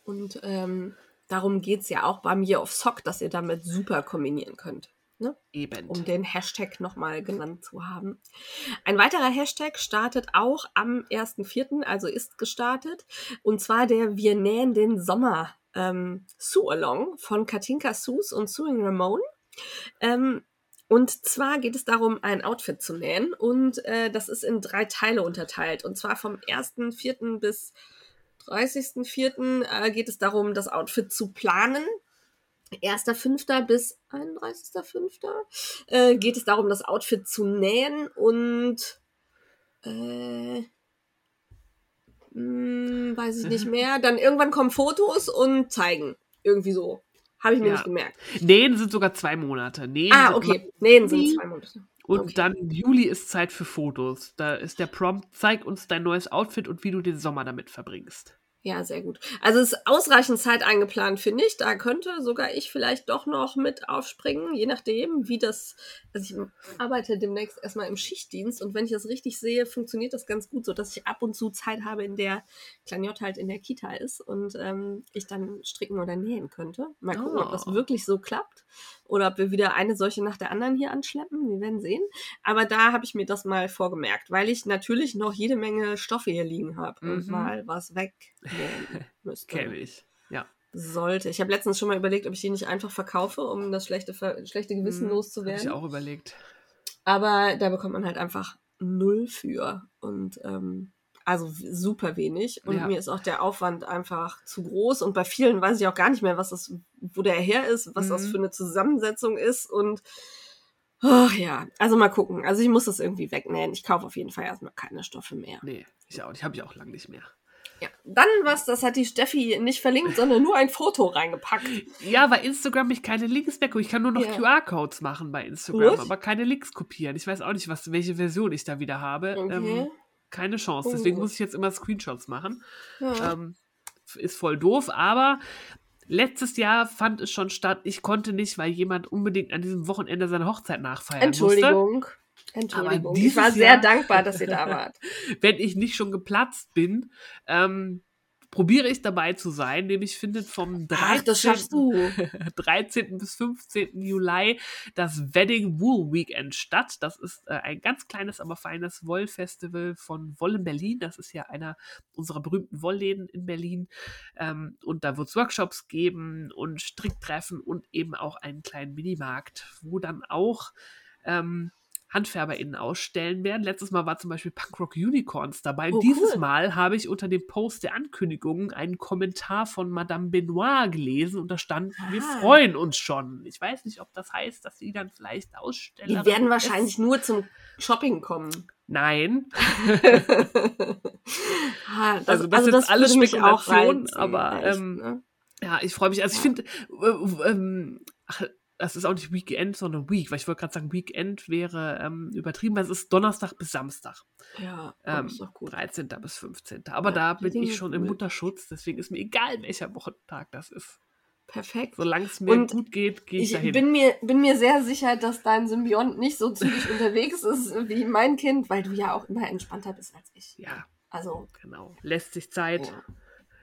Und ähm, darum geht's ja auch bei mir auf Sock, dass ihr damit super kombinieren könnt. Ne? Eben. um den Hashtag nochmal genannt zu haben. Ein weiterer Hashtag startet auch am 1.4., also ist gestartet, und zwar der Wir nähen den Sommer ähm, Sue-Along von Katinka Sus und Suing Ramon. Ähm, und zwar geht es darum, ein Outfit zu nähen und äh, das ist in drei Teile unterteilt. Und zwar vom 1.4. bis 30.4. Äh, geht es darum, das Outfit zu planen. 1.5. bis 31.5. Äh, geht es darum, das Outfit zu nähen und äh, mh, weiß ich nicht mehr. Dann irgendwann kommen Fotos und zeigen. Irgendwie so. Habe ich mir Ja. nicht gemerkt. Nähen sind sogar zwei Monate. Nähen Ah, sind okay. Nähen sind zwei Monate. Und Okay. dann im Juli ist Zeit für Fotos. Da ist der Prompt, zeig uns dein neues Outfit und wie du den Sommer damit verbringst. Ja, sehr gut. Also es ist ausreichend Zeit eingeplant, finde ich. Da könnte sogar ich vielleicht doch noch mit aufspringen, je nachdem, wie das. Also ich arbeite demnächst erstmal im Schichtdienst und wenn ich das richtig sehe, funktioniert das ganz gut, so dass ich ab und zu Zeit habe, in der Kleinjott halt in der Kita ist und ähm, ich dann stricken oder nähen könnte. Mal gucken, ob das Oh. wirklich so klappt oder ob wir wieder eine solche nach der anderen hier anschleppen. Wir werden sehen. Aber da habe ich mir das mal vorgemerkt, weil ich natürlich noch jede Menge Stoffe hier liegen habe und Mhm. mal was wegnähen müsste. Kenne ich. Ja. Sollte. Ich habe letztens schon mal überlegt, ob ich die nicht einfach verkaufe, um das schlechte, schlechte Gewissen Hm, Habe ich loszuwerden. auch überlegt. Aber da bekommt man halt einfach null für. Und ähm, also super wenig. Und Ja. mir ist auch der Aufwand einfach zu groß. Und bei vielen weiß ich auch gar nicht mehr, was das, wo der her ist, was das Mhm. für eine Zusammensetzung ist. Und ach ja, also mal gucken. Also ich muss das irgendwie wegnähen. Ich kaufe auf jeden Fall erstmal keine Stoffe mehr. Nee, ich auch nicht. Habe ich auch lange nicht mehr. Ja. Dann was, das hat die Steffi nicht verlinkt, sondern nur ein Foto reingepackt. Ja, bei Instagram ich keine Links mehr gucken. Ich kann nur noch Ja. QR-Codes machen bei Instagram, Gut. aber keine Links kopieren. Ich weiß auch nicht, was, welche Version ich da wieder habe. Okay. Ähm, keine Chance. Deswegen Oh. muss ich jetzt immer Screenshots machen. Ja. Ähm, ist voll doof, aber Letztes Jahr fand es schon statt. Ich konnte nicht, weil jemand unbedingt an diesem Wochenende seine Hochzeit nachfeiern musste. Entschuldigung. Entschuldigung. Ich war sehr Jahr- dankbar, dass ihr da wart. Wenn ich nicht schon geplatzt bin, ähm, probiere ich dabei zu sein. Nämlich findet vom 13. Ach, das schaffst du. 13. bis 15. Juli das Wedding Wool Weekend statt. Das ist äh, ein ganz kleines, aber feines Wollfestival von Woll in Berlin. Das ist ja einer unserer berühmten Wollläden in Berlin. Ähm, und da wird es Workshops geben und Stricktreffen und eben auch einen kleinen Minimarkt, wo dann auch ähm, HandfärberInnen ausstellen werden. Letztes Mal war zum Beispiel Punkrock Unicorns dabei. Oh, Dieses cool. Mal habe ich unter dem Post der Ankündigung einen Kommentar von Madame Benoit gelesen und da stand, wir Ah. freuen uns schon. Ich weiß nicht, ob das heißt, dass sie dann vielleicht Aussteller Die werden wahrscheinlich nur zum Shopping kommen. Nein, Ah, Also das ist jetzt alles würde mich auch Spekulation, reizen, aber, ähm, ne? ja, ich freue mich. Also ich finde, äh, ähm, ach, das ist auch nicht Weekend, sondern Week, weil ich wollte gerade sagen, Weekend wäre ähm, übertrieben, weil es ist Donnerstag bis Samstag. ja, Ähm, ist doch gut. 13. bis 15. Aber Ja, da bin ich schon im. Mutterschutz, deswegen ist mir egal, welcher Wochentag das ist. Perfekt. Solange es mir Und gut geht, gehe ich, Ich dahin. bin mir, bin mir sehr sicher, dass dein Symbiont nicht so zügig unterwegs ist wie mein Kind, weil du ja auch immer entspannter bist als ich. ja, Also, genau. Lässt sich Zeit, ja.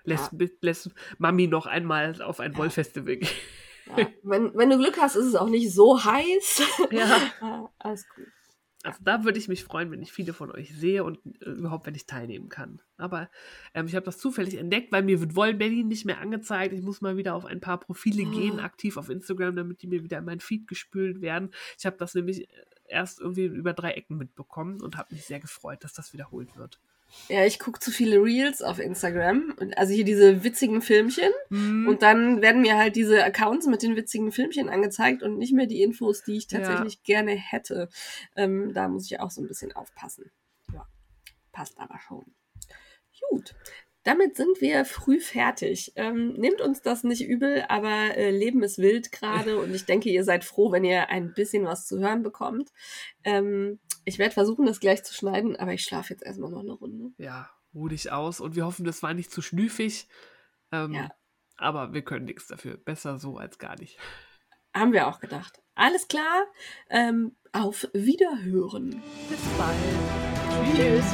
lässt, lässt Mami noch einmal auf ein Ja. Wollfestival gehen. Ja. Wenn, wenn du Glück hast, ist es auch nicht so heiß. Ja. Alles gut. Also da würde ich mich freuen, wenn ich viele von euch sehe und äh, überhaupt, wenn ich teilnehmen kann. Aber ähm, ich habe das zufällig entdeckt, weil mir wird Wollen Berlin nicht mehr angezeigt. Ich muss mal wieder auf ein paar Profile Ah. gehen, aktiv auf Instagram, damit die mir wieder in mein Feed gespült werden. Ich habe das nämlich erst irgendwie über drei Ecken mitbekommen und habe mich sehr gefreut, dass das wiederholt wird. Ja, ich gucke zu viele Reels auf Instagram. Also hier diese witzigen Filmchen. Mhm. Und dann werden mir halt diese Accounts mit den witzigen Filmchen angezeigt und nicht mehr die Infos, die ich Ja. tatsächlich gerne hätte. Ähm, da muss ich auch so ein bisschen aufpassen. Ja, passt aber schon. Gut. Damit sind wir früh fertig. Ähm, nehmt uns das nicht übel, aber äh, Leben ist wild gerade und ich denke, ihr seid froh, wenn ihr ein bisschen was zu hören bekommt. Ähm, ich werde versuchen, das gleich zu schneiden, aber ich schlafe jetzt erstmal noch eine Runde. ja, ruh dich aus und wir hoffen, das war nicht zu schnüffig. Ähm, Ja. Aber wir können nichts dafür. Besser so als gar nicht. Haben wir auch gedacht. Alles klar. Ähm, auf Wiederhören. Bis bald. Tschüss.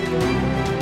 Tschüss.